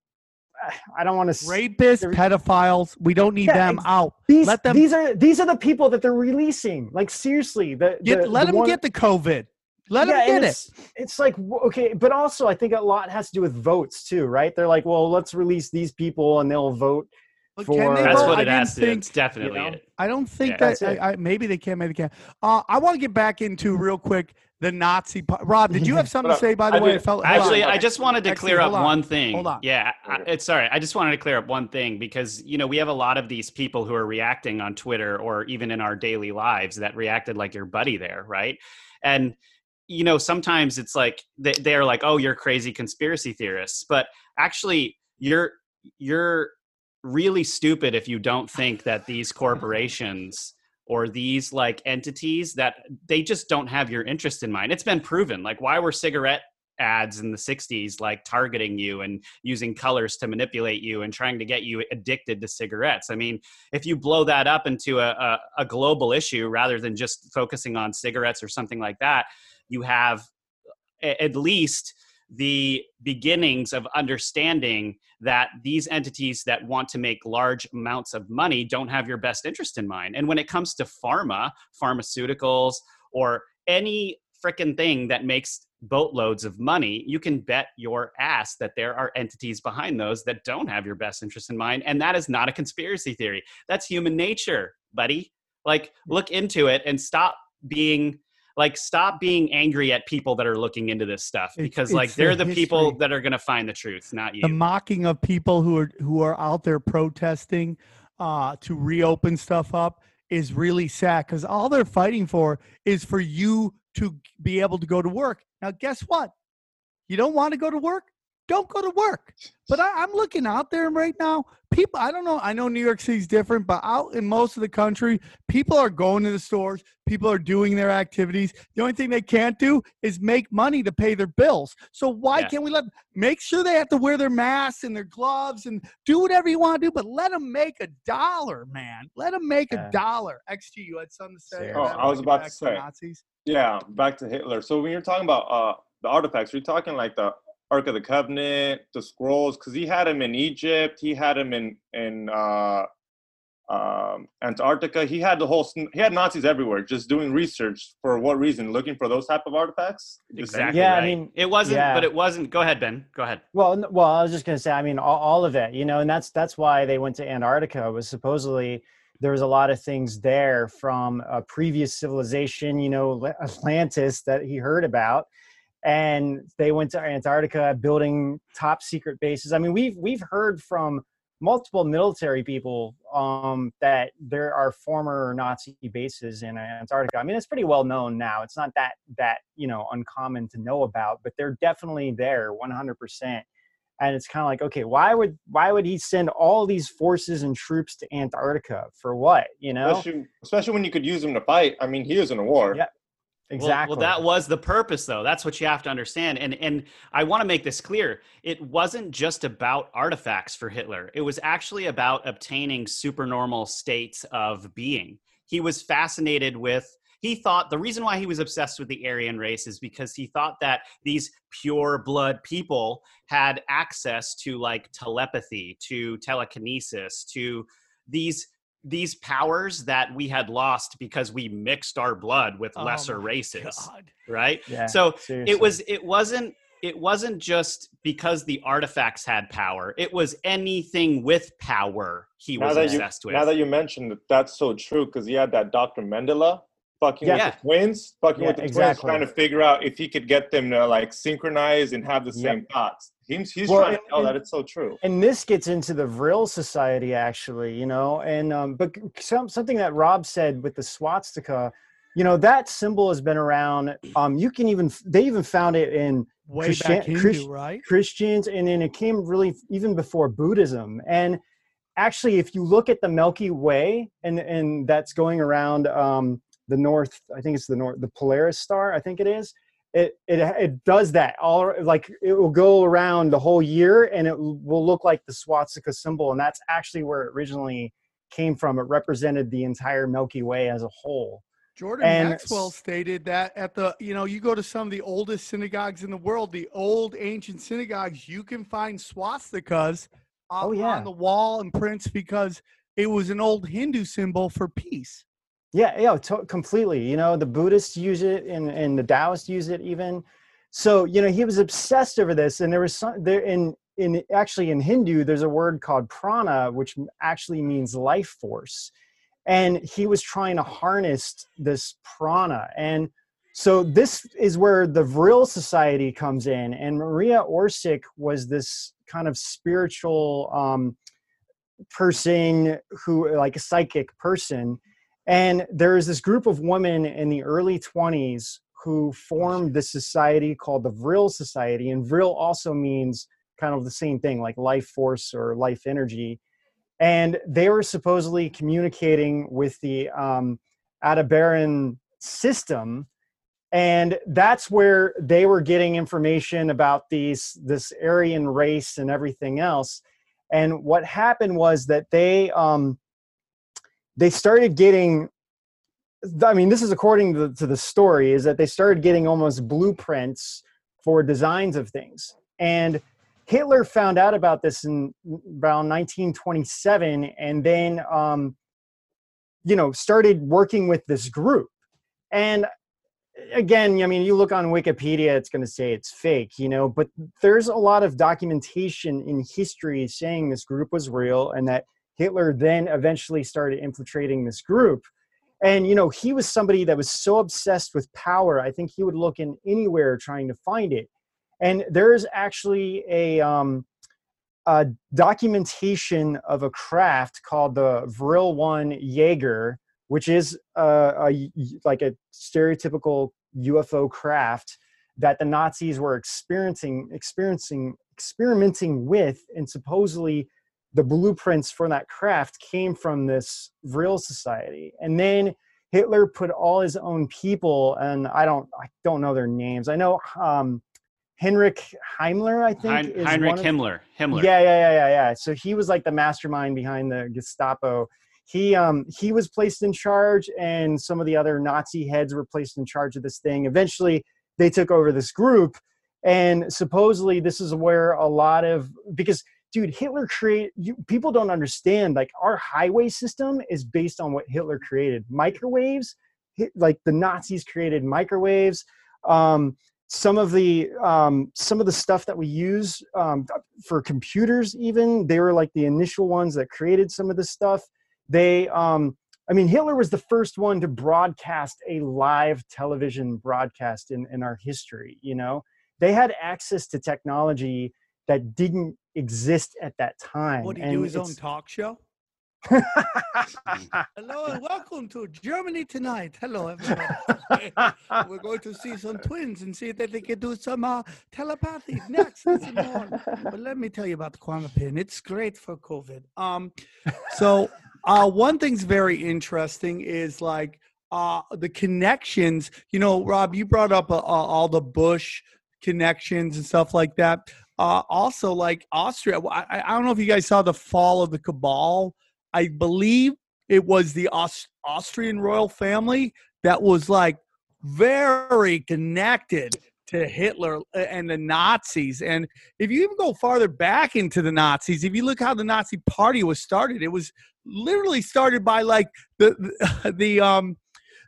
Speaker 7: I don't want to.
Speaker 4: Rapists,
Speaker 7: There-
Speaker 4: pedophiles. We don't need
Speaker 7: Yeah,
Speaker 4: them
Speaker 7: ex-
Speaker 4: out.
Speaker 7: These,
Speaker 4: let them-
Speaker 7: these are these are the people that they're releasing. Like seriously, the,
Speaker 4: Get,
Speaker 7: the
Speaker 4: let
Speaker 7: the
Speaker 4: them
Speaker 7: one-
Speaker 4: get the COVID. Let
Speaker 7: Yeah,
Speaker 4: them
Speaker 7: and
Speaker 4: get it.
Speaker 7: it's, It's like okay, but also I think a lot has to do with votes too, right? They're like, well, let's release these people and they'll vote
Speaker 4: But
Speaker 7: for.
Speaker 4: can they
Speaker 6: That's
Speaker 4: vote?
Speaker 6: what
Speaker 4: I
Speaker 6: it
Speaker 4: didn't
Speaker 6: has to.
Speaker 4: think-
Speaker 6: It's definitely
Speaker 7: know?
Speaker 6: it.
Speaker 4: I don't think
Speaker 6: Yeah.
Speaker 4: that
Speaker 7: That's.
Speaker 4: I, I, maybe they can, maybe they can. Uh, I want to get back into real quick the Nazi. po- Rob, did you have [laughs] something to say? By the
Speaker 5: I
Speaker 4: way,
Speaker 5: did.
Speaker 4: felt hold on.
Speaker 6: Actually, I just wanted to
Speaker 4: Actually,
Speaker 6: clear up
Speaker 4: on.
Speaker 6: one thing.
Speaker 4: Hold on.
Speaker 6: Yeah, I, it's sorry. I just wanted to clear up one thing because you know we have a lot of these people who are reacting on Twitter or even in our daily lives that reacted like your buddy there, right? And you know sometimes it's like they, they're like, "Oh, you're crazy conspiracy theorists," but actually, you're you're really stupid if you don't think that these [laughs] corporations or these like entities that they just don't have your interest in mind. It's been proven. Like why were cigarette ads in the 60s like targeting you and using colors to manipulate you and trying to get you addicted to cigarettes. I mean, if you blow that up into a, a, a global issue rather than just focusing on cigarettes or something like that, you have at least the beginnings of understanding that these entities that want to make large amounts of money don't have your best interest in mind. And when it comes to pharma, pharmaceuticals, or any freaking thing that makes boatloads of money, you can bet your ass that there are entities behind those that don't have your best interest in mind. And that is not a conspiracy theory. That's human nature, buddy. Like, look into it and stop being like stop being angry at people that are looking into this stuff
Speaker 4: It's-
Speaker 6: because like
Speaker 4: it's
Speaker 6: they're
Speaker 4: the
Speaker 6: the people that are going to find the truth not you
Speaker 4: the mocking of people who are who are out there protesting uh, to reopen stuff up is really sad because all they're fighting for is for you to be able to go to work. Now, guess what? You don't want to go to work? Don't go to work. But I, I'm looking out there right now. People, I don't know. I know New York City's different, but out in most of the country, people are going to the stores. People are doing their activities. The only thing they can't do is make money to pay their bills. So why
Speaker 6: Yeah.
Speaker 4: can't we let make sure they have to wear their masks and their gloves and do whatever you want to do, but let them make a dollar, man. Let them make
Speaker 7: Yeah.
Speaker 4: a dollar. XG, you had something to say?
Speaker 7: Oh,
Speaker 5: I was about to
Speaker 4: back
Speaker 5: say.
Speaker 4: Nazis.
Speaker 5: Yeah, back to Hitler. So when you're talking about uh the artifacts, you're talking like the Ark of the Covenant, the scrolls, because he had him in Egypt, he had him in in uh, um, Antarctica. He had the whole. He had Nazis everywhere, just doing research for what reason? Looking for those type of artifacts.
Speaker 6: Exactly
Speaker 7: Yeah, I mean,
Speaker 6: it wasn't
Speaker 7: yeah.
Speaker 6: but it wasn't go ahead ben go ahead
Speaker 7: Well, well, I was just gonna say. I mean, all, all of it, you know, and that's that's why they went to Antarctica. Was supposedly there was a lot of things there from a previous civilization, you know, Atlantis that he heard about, and they went to Antarctica building top secret bases. I mean, we've we've heard from multiple military people um, that there are former Nazi bases in Antarctica. I mean, it's pretty well known now. It's not that that you know uncommon to know about, but they're definitely there, one hundred percent. And it's kind of like, okay, why would why would he send all these forces and troops to Antarctica for what? You know,
Speaker 5: Especially, especially when you could use them to fight. I mean, he was in a war.
Speaker 7: Yeah.
Speaker 6: Well-
Speaker 7: exactly.
Speaker 6: Well, that was the purpose, though. That's what you have to understand. And and I want to make this clear. It wasn't just about artifacts for Hitler. It was actually about obtaining supernormal states of being. He was fascinated with. He thought the reason why he was obsessed with the Aryan race is because he thought that these pure blood people had access to like telepathy, to telekinesis, to these these powers that we had lost because we mixed our blood with
Speaker 4: Oh
Speaker 6: lesser races
Speaker 4: God.
Speaker 6: right
Speaker 7: Yeah,
Speaker 6: so
Speaker 7: seriously.
Speaker 6: it was it wasn't it wasn't just because the artifacts had power it was anything with power he
Speaker 5: Now
Speaker 6: was
Speaker 5: that you
Speaker 6: obsessed with
Speaker 5: now that you mentioned that that's so true because he had that Dr. Mengele fucking
Speaker 6: Yeah.
Speaker 5: with the twins, fucking
Speaker 7: Yeah,
Speaker 5: with the
Speaker 7: exactly.
Speaker 5: twins, trying to figure out if he could get them to like synchronize and have the
Speaker 7: Yep.
Speaker 5: same thoughts. He's he's
Speaker 7: Well,
Speaker 5: trying to
Speaker 7: and-
Speaker 5: tell that it's so true.
Speaker 7: and this gets into the Vril Society, actually, you know, and um, but some, something that Rob said with the swastika, you know, that symbol has been around. Um, you can even they even found it in
Speaker 4: Way
Speaker 7: Christian-
Speaker 4: back Hindu,
Speaker 7: Christ-
Speaker 4: right?
Speaker 7: Christians, and then it came really even before Buddhism. And actually, if you look at the Milky Way, and and that's going around um, the north, I think it's the north, the Polaris star, I think it is. It it it does that all like it will go around the whole year, and it will look like the swastika symbol, and that's actually where it originally came from. It represented the entire Milky Way as a whole.
Speaker 4: Jordan
Speaker 7: And
Speaker 4: Maxwell stated that at the, you know, you go to some of the oldest synagogues in the world, the old ancient synagogues, you can find swastikas
Speaker 7: Oh, yeah.
Speaker 4: on the wall and prints because it was an old Hindu symbol for peace.
Speaker 7: Yeah, yeah, to- completely. You know, the Buddhists use it, and and the Taoists use it even. So you know, he was obsessed over this, and there was some there in in actually in Hindu, there's a word called prana, which actually means life force, and he was trying to harness this prana, and so this is where the Vril Society comes in, and Maria Orsic was this kind of spiritual um, person who, like a psychic person and there is this group of women in the early 20s who formed this society called the Vril Society. And Vril also means kind of the same thing, like life force or life energy. And they were supposedly communicating with the um, Aldebaran system. And that's where they were getting information about these this Aryan race and everything else. And what happened was that they um, they started getting i mean this is according to the, to the story is that they started getting almost blueprints for designs of things. And hitler found out about this in around 1927 and then um, you know started working with this group. And again i mean you look on wikipedia it's going to say it's fake you know but there's a lot of documentation in history saying this group was real and that Hitler then eventually started infiltrating this group. And, you know, he was somebody that was so obsessed with power, I think he would look in anywhere trying to find it. And there's actually a, um, a documentation of a craft called the Vril 1 Jaeger, which is uh, a, like a stereotypical UFO craft that the Nazis were experiencing, experiencing, experimenting with, and supposedly the blueprints for that craft came from this Vril society. And then Hitler put all his own people, and I don't, I don't know their names. I know um, Henrik Heimler, I think,
Speaker 6: Hein- Heinrich Himmler. Himmler.
Speaker 7: yeah, yeah, yeah, yeah, yeah. So he was like the mastermind behind the Gestapo. He um he was placed in charge, and some of the other Nazi heads were placed in charge of this thing. Eventually, they took over this group, and supposedly this is where a lot of because dude, Hitler create you, people don't understand like our highway system is based on what Hitler created. Microwaves, like the Nazis created microwaves. Um, some of the um, some of the stuff that we use um, for computers even they were like the initial ones that created some of this stuff they um, i mean hitler was the first one to broadcast a live television broadcast in, in our history you know they had access to technology that didn't exist at that time
Speaker 4: What, he
Speaker 7: and
Speaker 4: do his own talk show? Hello and welcome to Germany tonight. Hello, everybody. [laughs] We're going to see some twins and see that they can do some uh, telepathy next. and some more. But let me tell you about the Quamapin. It's great for COVID. Um, so uh, one thing's very interesting is like uh, the connections. You know, Rob, you brought up uh, all the Bush connections and stuff like that. Uh, also, like Austria, I, I don't know if you guys saw the fall of the cabal. I believe it was the Aus- Austrian royal family that was like very connected to Hitler uh, and the Nazis. And if you even go farther back into the Nazis, if you look how the Nazi Party was started, it was literally started by like the the, [laughs] the um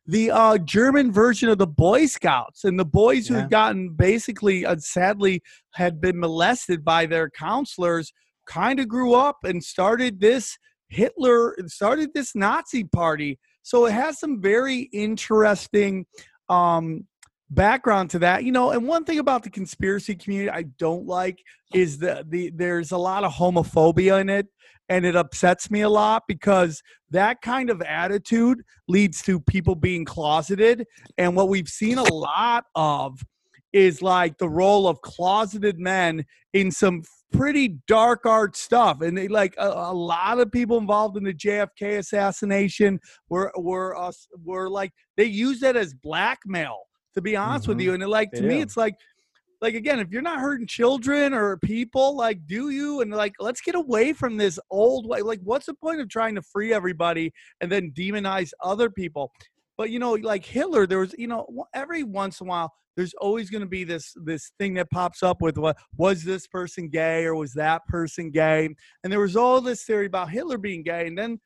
Speaker 4: the uh, German version of the Boy Scouts and the boys who
Speaker 7: Yeah.
Speaker 4: had gotten basically, uh, sadly, had been molested by their counselors, kind of grew up and started this Hitler, started this Nazi party. So it has some very interesting um, background to that, you know. And one thing about the conspiracy community I don't like is that the there's a lot of homophobia in it, and it upsets me a lot because that kind of attitude leads to people being closeted. And what we've seen a lot of is like the role of closeted men in some pretty dark art stuff and they like a, a lot of people involved in the JFK assassination were were uh, were like they use that as blackmail to be honest with
Speaker 7: Mhm.
Speaker 4: you and it, like
Speaker 7: They
Speaker 4: to me
Speaker 7: do.
Speaker 4: it's like like again if you're not hurting children or people like do you? And like let's get away from this old way like what's the point of trying to free everybody and then demonize other people? But you know like hitler there was you know every once in a while there's always going to be this this thing that pops up with what was this person gay or was that person gay? And there was all this theory about hitler being gay and then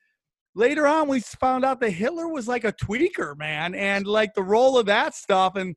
Speaker 4: later on we found out that hitler was like a tweaker man and like the role of that stuff and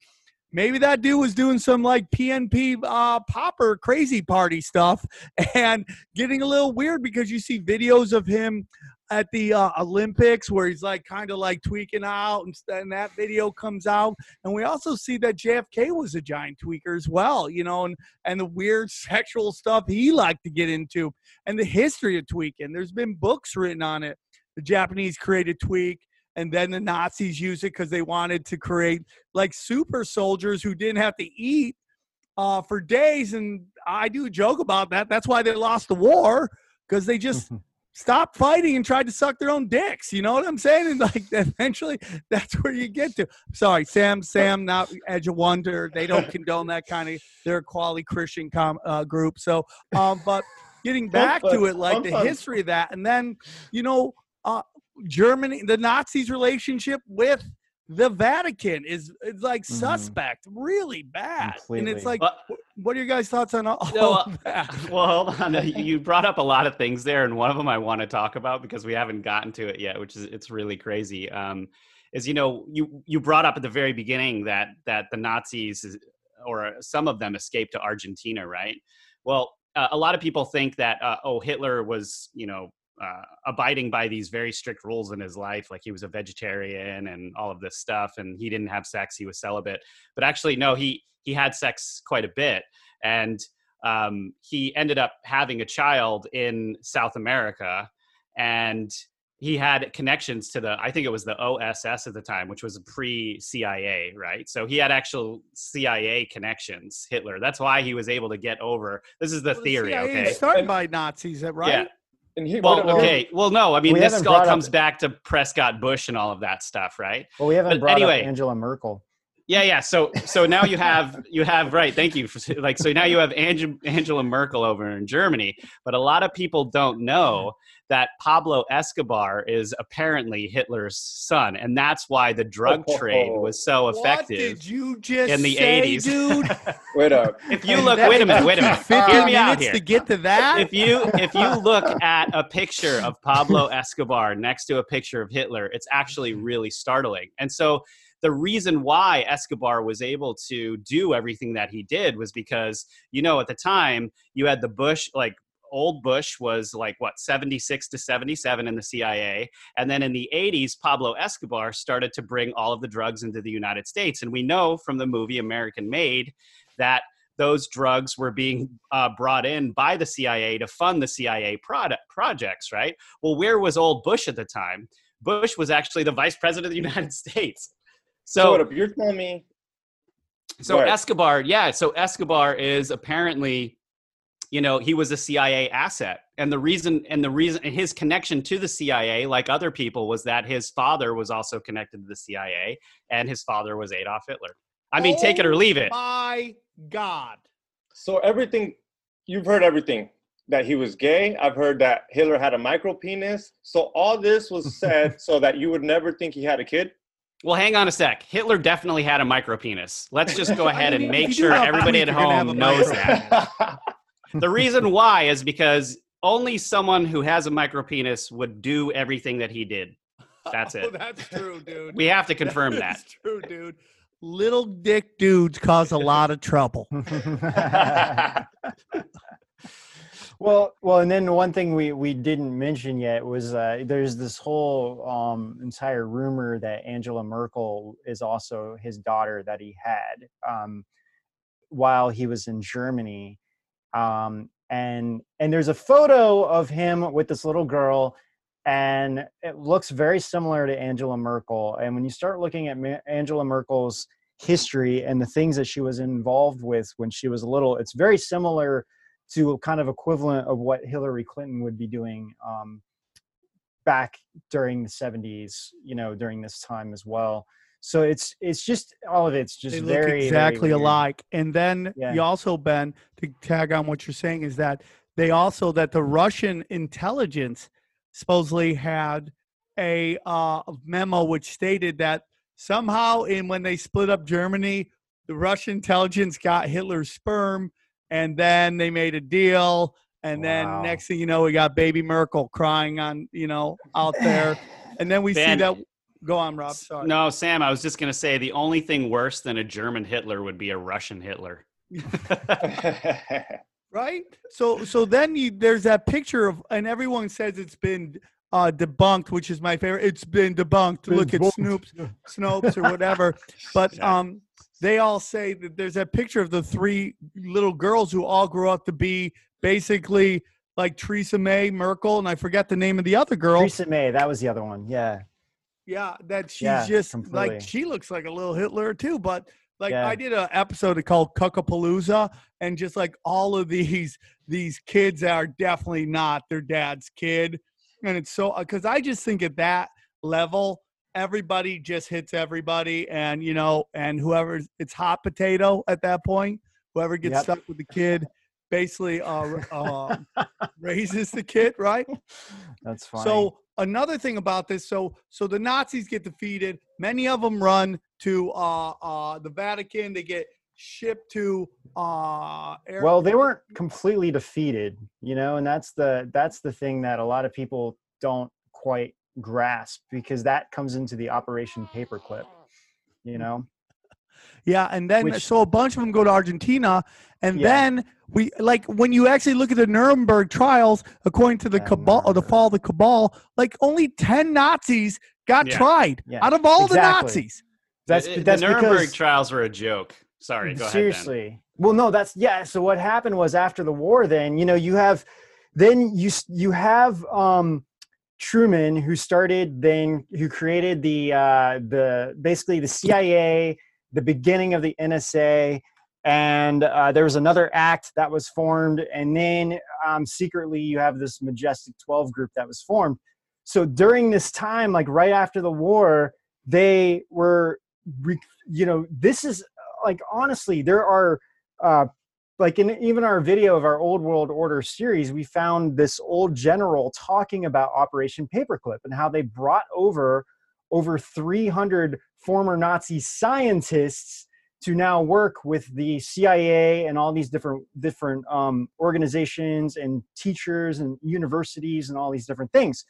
Speaker 4: maybe that dude was doing some like pnp uh popper crazy party stuff [laughs] and getting a little weird because you see videos of him at the uh, Olympics where he's like kind of like tweaking out, and, and that video comes out. And we also see that JFK was a giant tweaker as well, you know, and and the weird [laughs] sexual stuff he liked to get into, and the history of tweaking. There's been books written on it. The Japanese created tweak. And then the Nazis used it because they wanted to create like super soldiers who didn't have to eat uh, for days. And I do joke about that. That's why they lost the war because they just [laughs] stopped fighting and tried to suck their own dicks. You know what I'm saying? And like [laughs] eventually, that's where you get to. Sorry, Sam. Sam, not Edge of Wonder. They don't [laughs] condone that kind of. They're a quality Christian com, uh, group. So, um, but getting back to it, like the history of that, and then you know, uh, Germany, the Nazis' relationship with the Vatican is is like
Speaker 7: Mhm.
Speaker 4: suspect, really bad. And it's like,
Speaker 6: Well,
Speaker 4: what are your guys' thoughts on all,
Speaker 6: No,
Speaker 4: all
Speaker 6: uh,
Speaker 4: of that? [laughs]
Speaker 6: well, [laughs] hold on. You brought up a lot of things there, and one of them I want to talk about because we haven't gotten to it yet, which is it's really crazy. Um, is you know you you brought up at the very beginning that that the Nazis or some of them escaped to Argentina, right? Well, uh, a lot of people think that uh, oh Hitler was you know uh, abiding by these very strict rules in his life, like he was a vegetarian and all of this stuff, and he didn't have sex, he was celibate. But actually, no, he he had sex quite a bit, and um, he ended up having a child in South America, and he had connections to the I think it was the OSS at the time, which was pre CIA, right? So he had actual CIA connections. Hitler. That's why he was able to get over. This is the
Speaker 4: Well,
Speaker 6: theory,
Speaker 4: CIA
Speaker 6: okay?
Speaker 4: Started by Nazis, right?
Speaker 6: Yeah.
Speaker 5: And he,
Speaker 6: Well,
Speaker 5: wait, wait,
Speaker 6: okay. Well, no, I mean
Speaker 7: We
Speaker 6: this all
Speaker 7: brought up-
Speaker 6: comes back to Prescott Bush and all of that stuff, right?
Speaker 7: Well, we haven't
Speaker 6: But
Speaker 7: brought
Speaker 6: anyway.
Speaker 7: up Angela Merkel.
Speaker 6: Yeah, yeah. So, so now you have you have right. Thank you. For, like, so now you have Ange- Angela Merkel over in Germany, but a lot of people don't know that Pablo Escobar is apparently Hitler's son, and that's why the drug oh. trade was so
Speaker 4: What
Speaker 6: effective
Speaker 4: did you just
Speaker 6: in the
Speaker 4: say,
Speaker 6: '80s,
Speaker 4: dude? [laughs]
Speaker 5: wait up.
Speaker 6: if you look, wait a minute, wait a minute.
Speaker 4: 50
Speaker 6: Hear me out here
Speaker 4: to get to that.
Speaker 6: if you if you look at a picture of Pablo Escobar next to a picture of Hitler, it's actually really startling. And so the reason why Escobar was able to do everything that he did was because you know at the time you had the Bush like old Bush was like what 76 to 77 in the CIA and then in the 80s Pablo Escobar started to bring all of the drugs into the United States and we know from the movie American Made that those drugs were being uh, brought in by the CIA to fund the CIA product projects, right? Well, where was old Bush at the time? Bush was actually the vice president of the [laughs] United States.
Speaker 5: So,
Speaker 6: So,
Speaker 5: up? You're telling me
Speaker 6: so
Speaker 5: Right.
Speaker 6: Escobar, yeah, so Escobar is apparently, you know, he was a CIA asset, and the reason and the reason and his connection to the CIA, like other people, was that his father was also connected to the CIA, and his father was Adolf Hitler. I mean, take it or oh leave it.
Speaker 4: My God.
Speaker 5: so? Everything you've heard everything that he was gay. I've heard that Hitler had a micro penis. So all this was said [laughs] so that you would never think he had a kid.
Speaker 6: Well, hang on a sec. Hitler definitely had a micropenis. Let's just go [laughs] ahead and make sure everybody at
Speaker 4: tweak, you're gonna have
Speaker 6: home knows that. [laughs] The reason why is because only someone who has a micropenis would do everything that he did. That's
Speaker 4: Oh, [laughs]
Speaker 6: it.
Speaker 4: that's true, dude.
Speaker 6: We have to confirm that.
Speaker 4: That's true, dude. Little dick dudes cause a lot of trouble.
Speaker 7: Well, well, and then one thing we we didn't mention yet was uh, there's this whole um, entire rumor that Angela Merkel is also his daughter that he had um, while he was in Germany, um, and and there's a photo of him with this little girl. And it looks very similar to Angela Merkel. And when you start looking at Ma- Angela Merkel's history and the things that she was involved with when she was little. It's very similar to a kind of equivalent of what Hillary Clinton would be doing um, back during the 70s, you know, during this time as well. So it's it's just all of it's just
Speaker 4: they
Speaker 7: very very
Speaker 4: exactly
Speaker 7: weird.
Speaker 4: alike. And then
Speaker 7: Yeah.
Speaker 4: you also, Ben, to tag on what you're saying, is that they also that the Russian intelligence supposedly had a uh, memo which stated that somehow in when they split up Germany, the Russian intelligence got Hitler's sperm, and then they made a deal. And then next thing you know, we got baby Merkel crying on, you know, out there. [laughs] And then we
Speaker 6: Ben,
Speaker 4: see that. Go on, Rob. Sorry.
Speaker 6: No, Sam, I was just going to say the only thing worse than a German Hitler would be a Russian Hitler. [laughs]
Speaker 4: right so so then you there's that picture of and everyone says it's been uh debunked which is my favorite it's been debunked look at snoops [laughs] snopes or whatever but um they all say that there's that picture of the three little girls who all grew up to be basically like Theresa May, Merkel, and I forget the name of the other girl.
Speaker 7: Theresa May, that was the other one. Yeah.
Speaker 4: Yeah, that she's
Speaker 7: Yeah,
Speaker 4: just
Speaker 7: completely.
Speaker 4: like she looks like a little Hitler too. But like
Speaker 7: Yeah.
Speaker 4: I did an episode called Cuckapalooza, and just like all of these these kids are definitely not their dad's kid, and it's so because I just think at that level everybody just hits everybody, and you know, and whoever it's hot potato at that point, whoever gets
Speaker 7: Yep.
Speaker 4: stuck with the kid. Basically, uh, uh, [laughs] raises the kid, right?
Speaker 7: That's fine.
Speaker 4: So another thing about this, so so the Nazis get defeated. Many of them run to uh, uh, the Vatican. They get shipped to uh, Air-
Speaker 7: well, they weren't completely defeated, you know, and that's the that's the thing that a lot of people don't quite grasp because that comes into the Operation Paperclip, you know.
Speaker 4: yeah, and then
Speaker 7: which-
Speaker 4: so a bunch of them go to Argentina, and
Speaker 7: Yeah.
Speaker 4: then we like when you actually look at the Nuremberg trials, according to the
Speaker 7: Yeah,
Speaker 4: cabal or the fall of the cabal, like only ten Nazis got
Speaker 6: Yeah.
Speaker 4: tried
Speaker 7: Yeah,
Speaker 4: out of all
Speaker 7: exactly.
Speaker 4: the Nazis.
Speaker 7: That's
Speaker 6: the,
Speaker 7: that's
Speaker 6: the Nuremberg
Speaker 7: because
Speaker 6: trials were a joke. Sorry, go ahead. Ben.
Speaker 7: seriously well no that's yeah so what happened was after the war then you know you have then you you have um truman who started then who created the uh the basically the cia the beginning of the nsa and uh, there was another act that was formed and then um, secretly you have this majestic 12 group that was formed. So during this time like right after the war they were you know this is like honestly there are uh like in even our video of our old world order series we found this old general talking about operation paperclip and how they brought over over 300 former nazi scientists to now work with the cia and all these different different um, organizations and teachers and universities and all these different things.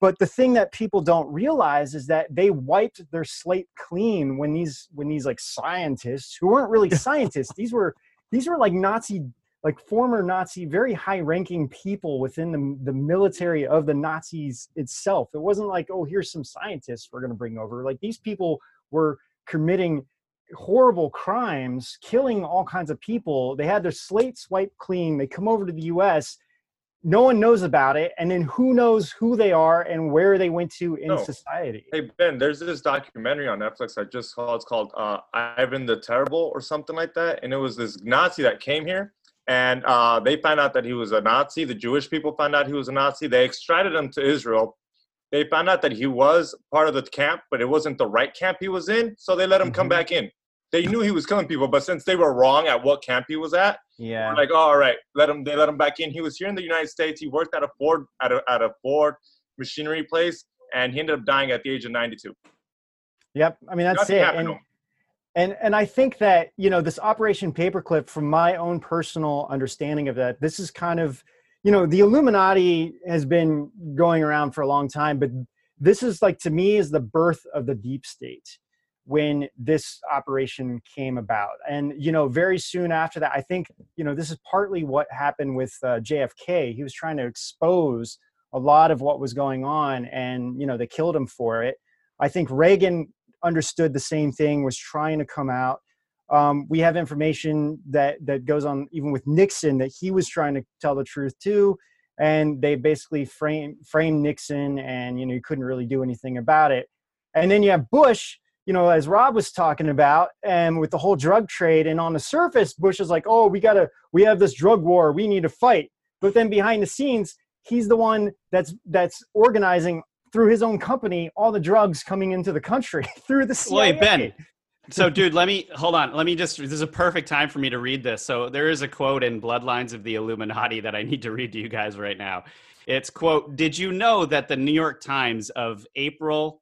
Speaker 7: But the thing that people don't realize is that they wiped their slate clean when these when these like scientists who weren't really [laughs] scientists these were these were like nazi like former nazi very high ranking people within the, the military of the nazis itself. It wasn't like oh here's some scientists we're going to bring over. Like these people were committing horrible crimes killing all kinds of people. They had their slate wiped clean. They come over to the us no one knows about it and then who knows who they are and where they went to in
Speaker 5: No.
Speaker 7: society
Speaker 5: Hey Ben, there's this documentary on Netflix I just saw. It's called uh, Ivan the Terrible or something like that, and it was this Nazi that came here, and uh, they found out that he was a Nazi. The Jewish people found out he was a Nazi. They extradited him to Israel. They found out that he was part of the camp, but it wasn't the right camp he was in, so they let him come
Speaker 7: Mhm.
Speaker 5: back in. They knew he was killing people, but since they were wrong at what camp he was at,
Speaker 7: yeah
Speaker 5: like, oh, all right, let him. They let him back in. He was here in the United States. He worked at a Ford at a at a Ford machinery place, and he ended up dying at the age of 92.
Speaker 7: Yep. I mean, that's
Speaker 5: Nothing
Speaker 7: it. And, and and I think that you know this Operation Paperclip, from my own personal understanding of that, this is kind of you know the Illuminati has been going around for a long time, but this is like to me is the birth of the deep state when this operation came about. And you know very soon after that i think you know this is partly what happened with uh, jfk he was trying to expose a lot of what was going on and you know they killed him for it. I think reagan understood the same thing was trying to come out. Um, we have information that that goes on even with nixon that he was trying to tell the truth too. And they basically frame framed nixon and you know you couldn't really do anything about it. And then you have bush you know, as Rob was talking about, and with the whole drug trade, and on the surface, Bush is like, "Oh, we gotta, we have this drug war, we need to fight." But then behind the scenes, he's the one that's that's organizing through his own company all the drugs coming into the country [laughs] through the CIA.
Speaker 6: Wait, Ben. So, dude, let me hold on. Let me just. This is a perfect time for me to read this. So, there is a quote in Bloodlines of the Illuminati that I need to read to you guys right now. It's quote: "Did you know that the New York Times of April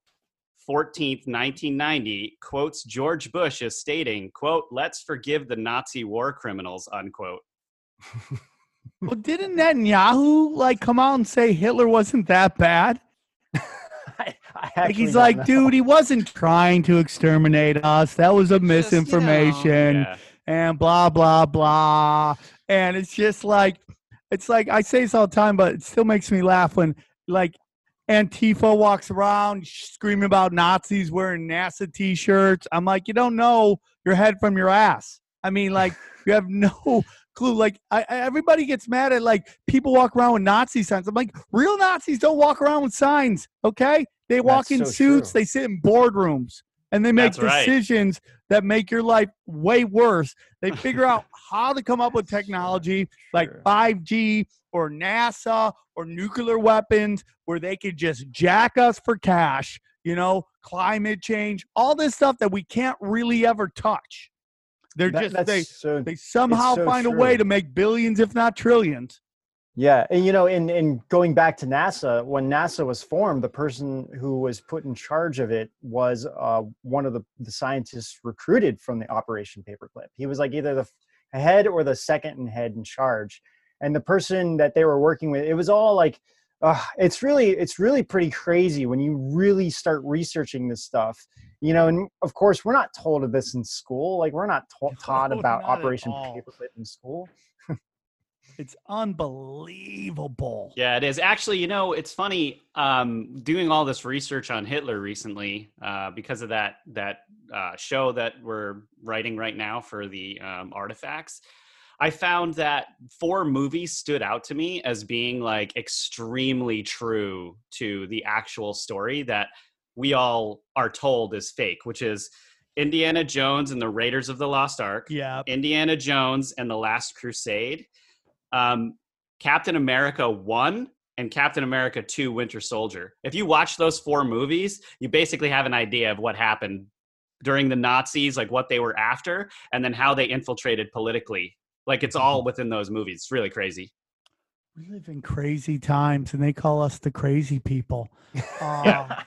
Speaker 6: 14th, 1990 quotes George Bush as stating, quote, let's forgive the Nazi war criminals, unquote. [laughs]
Speaker 4: Well, didn't Netanyahu like come out and say Hitler wasn't that bad? [laughs]
Speaker 7: I, I
Speaker 4: Like he's like,
Speaker 7: know.
Speaker 4: dude, he wasn't trying to exterminate us. That was a
Speaker 6: Just, you know,
Speaker 4: misinformation.
Speaker 6: Yeah.
Speaker 4: and blah blah blah and it's just like it's like i say this all the time but it still makes me laugh when like antifa walks around screaming about nazis wearing nasa t-shirts. I'm like you don't know your head from your ass. I mean like you have no [laughs] clue. Like I, I- everybody gets mad at like people walk around with nazi signs. I'm like real nazis don't walk around with signs okay? They walk
Speaker 7: That's
Speaker 4: in
Speaker 7: so
Speaker 4: suits.
Speaker 7: true.
Speaker 4: they sit in boardrooms and they make
Speaker 6: That's
Speaker 4: decisions that make your life way worse. They [laughs] figure out how to come up with technology like 5G or NASA or nuclear weapons where they could just jack us for cash, you know, climate change, all this stuff that we can't really ever touch. They're
Speaker 7: That-
Speaker 4: just they
Speaker 7: so
Speaker 4: they somehow
Speaker 7: so
Speaker 4: find a way to make billions if not trillions.
Speaker 7: Yeah, and you know, in in going back to NASA, when NASA was formed, the person who was put in charge of it was uh, one of the, the scientists recruited from the Operation Paperclip. He was like either the head or the second in head in charge, and the person that they were working with, it was all like, uh, it's really it's really pretty crazy when you really start researching this stuff. You know, and of course, we're not told of this in school. Like, we're not ta- [laughs] taught
Speaker 4: No,
Speaker 7: about
Speaker 4: not
Speaker 7: Operation. Paperclip in school.
Speaker 4: It's unbelievable.
Speaker 6: Yeah, it is. Actually, you know, it's funny um, doing all this research on Hitler recently uh, because of that that uh, show that we're writing right now for the um, artifacts. I found that four movies stood out to me as being like extremely true to the actual story that we all are told is fake, which is Indiana Jones and the Raiders of the Lost Ark.
Speaker 4: Yeah.
Speaker 6: Indiana Jones and the Last Crusade, um, Captain America 1 and Captain America 2 Winter Soldier. If you watch those four movies, you basically have an idea of what happened during the Nazis, like what they were after, and then how they infiltrated politically. Like it's all within those movies. It's really crazy.
Speaker 4: We live in crazy times and they call us the crazy people. Uh, [laughs]
Speaker 6: Yeah.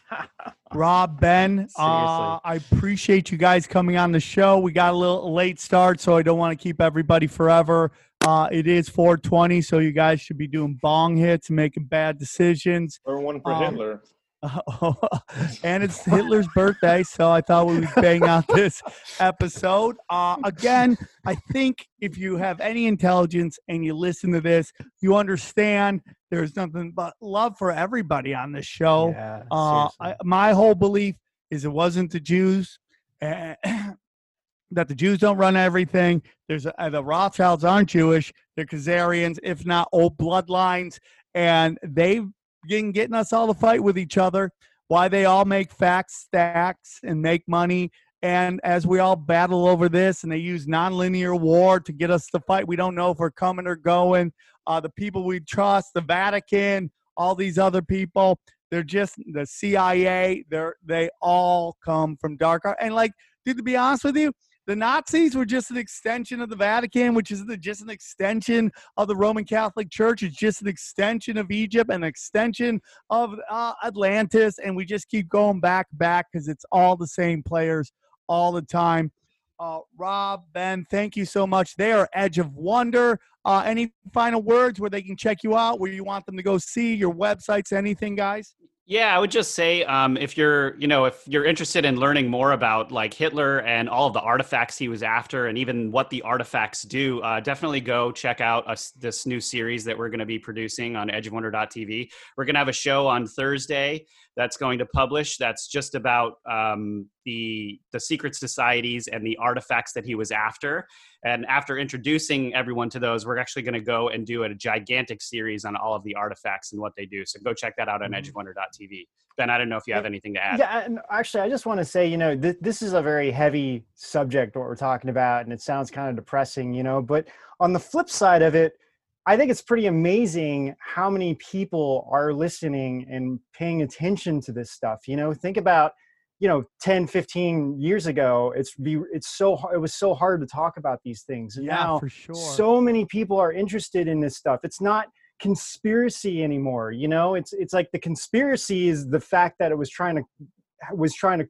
Speaker 4: Rob, Ben, uh, I appreciate you guys coming on the show. We got a little late start, so I don't want to keep everybody forever. Uh, it is 420, so you guys should be doing bong hits and making bad decisions.
Speaker 5: Or one for
Speaker 4: Um,
Speaker 5: Hitler. [laughs]
Speaker 4: and it's Hitler's birthday, so I thought we would bang out [laughs] this episode. Uh, again, I think if you have any intelligence and you listen to this, you understand there's nothing but love for everybody on this show.
Speaker 7: Yeah,
Speaker 4: Uh. I, my whole belief is it wasn't the Jews, [clears throat] eh, that the Jews don't run everything. There's a, the Rothschilds aren't Jewish; they're Khazarians, if not old bloodlines, and they've been getting us all to fight with each other. Why they all make facts stacks and make money. And as we all battle over this, and they use nonlinear war to get us to fight, we don't know if we're coming or going. Uh, the people we trust, the Vatican, all these other people, they're just the CIA. They're they all come from dark art. And like, dude, to be honest with you, the Nazis were just an extension of the Vatican, which is the, just an extension of the Roman Catholic Church. It's just an extension of Egypt, an extension of uh, Atlantis, and we just keep going back, back because it's all the same players all the time. Uh, Rob, Ben, thank you so much. They are Edge of Wonder. Uh, any final words where they can check you out, where you want them to go see your websites, anything, guys?
Speaker 6: Yeah, I would just say um, if you're, you know, if you're interested in learning more about like Hitler and all of the artifacts he was after, and even what the artifacts do, uh, definitely go check out this new series that we're going to be producing on EdgeOfWonder.tv. We're going to have a show on Thursday that's going to publish. That's just about um, the the secret societies and the artifacts that he was after. And after introducing everyone to those, we're actually going to go and do a gigantic series on all of the artifacts and what they do. So go check that out on
Speaker 7: Mhm.
Speaker 6: edgeofwonder.tv. Ben, I don't know if you have anything to add.
Speaker 7: Yeah, and actually, I just want to say, you know, th- this is a very heavy subject, what we're talking about, and it sounds kind of depressing, you know. But on the flip side of it, I think it's pretty amazing how many people are listening and paying attention to this stuff. You know, think about, you know, 10, 15 years ago, it's be it's so it was so hard to talk about these things. And
Speaker 4: Yeah,
Speaker 7: now
Speaker 4: for sure.
Speaker 7: so many people are interested in this stuff. It's not conspiracy anymore you know it's it's like the conspiracy is the fact that it was trying to was trying to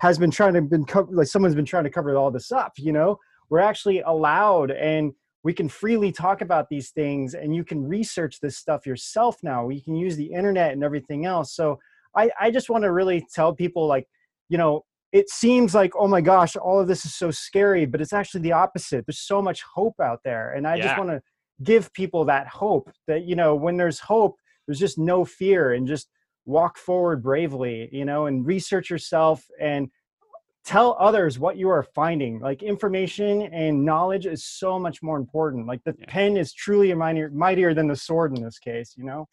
Speaker 7: has been trying to been co- like someone's been trying to cover all this up you know we're actually allowed and we can freely talk about these things and you can research this stuff yourself now. You can use the internet and everything else. So i i just want to really tell people like you know it seems like oh my gosh all of this is so scary but it's actually the opposite. There's so much hope out there and i just want to give people that hope that you know when there's hope there's just no fear and just walk forward bravely you know and research yourself and tell others what you are finding like information and knowledge is so much more important like the
Speaker 6: Yeah.
Speaker 7: pen is truly mightier, mightier than the sword in this case you know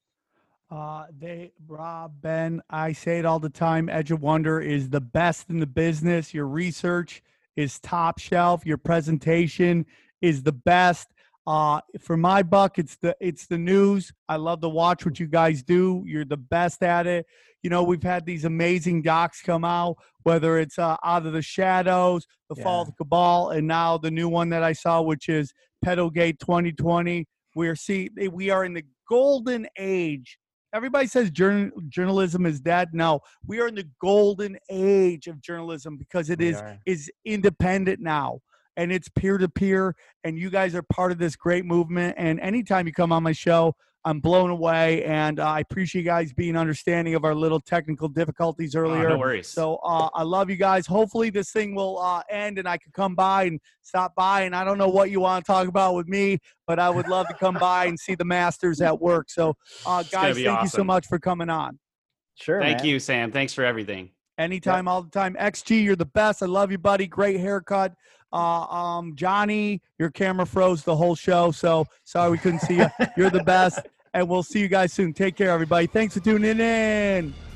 Speaker 4: Uh, they, Rob, Ben, I say it all the time. Edge of Wonder is the best in the business. Your research is top shelf. Your presentation is the best. Uh, for my buck, it's the it's the news. I love to watch what you guys do. You're the best at it. You know, we've had these amazing docs come out, whether it's uh, Out of the Shadows, The Fall of the Cabal, and now the new one that I saw, which is Pedogate 2020. We're see we are in the golden age everybody says journal, journalism is dead. No, we are in the golden age of journalism because it
Speaker 7: We
Speaker 4: is
Speaker 7: are.
Speaker 4: is independent now and it's peer to peer. And you guys are part of this great movement. And anytime you come on my show, I'm blown away. And uh, I appreciate you guys being understanding of our little technical difficulties
Speaker 6: Oh,
Speaker 4: earlier.
Speaker 6: no worries.
Speaker 4: So uh, I love you guys. Hopefully this thing will uh, end and I can come by and stop by. And I don't know what you want to talk about with me, but I would love to come by and see the masters at work. So uh, guys,
Speaker 6: be
Speaker 4: thank you so much for coming on.
Speaker 7: sure
Speaker 6: Thank
Speaker 7: man.
Speaker 6: you, Sam. Thanks for everything.
Speaker 4: Anytime, all the time. XG, you're the best. I love you, buddy. Great haircut. Uh, um, Johnny, your camera froze the whole show, so sorry we couldn't see you. You're the best, and we'll see you guys soon. Take care, everybody. Thanks for tuning in.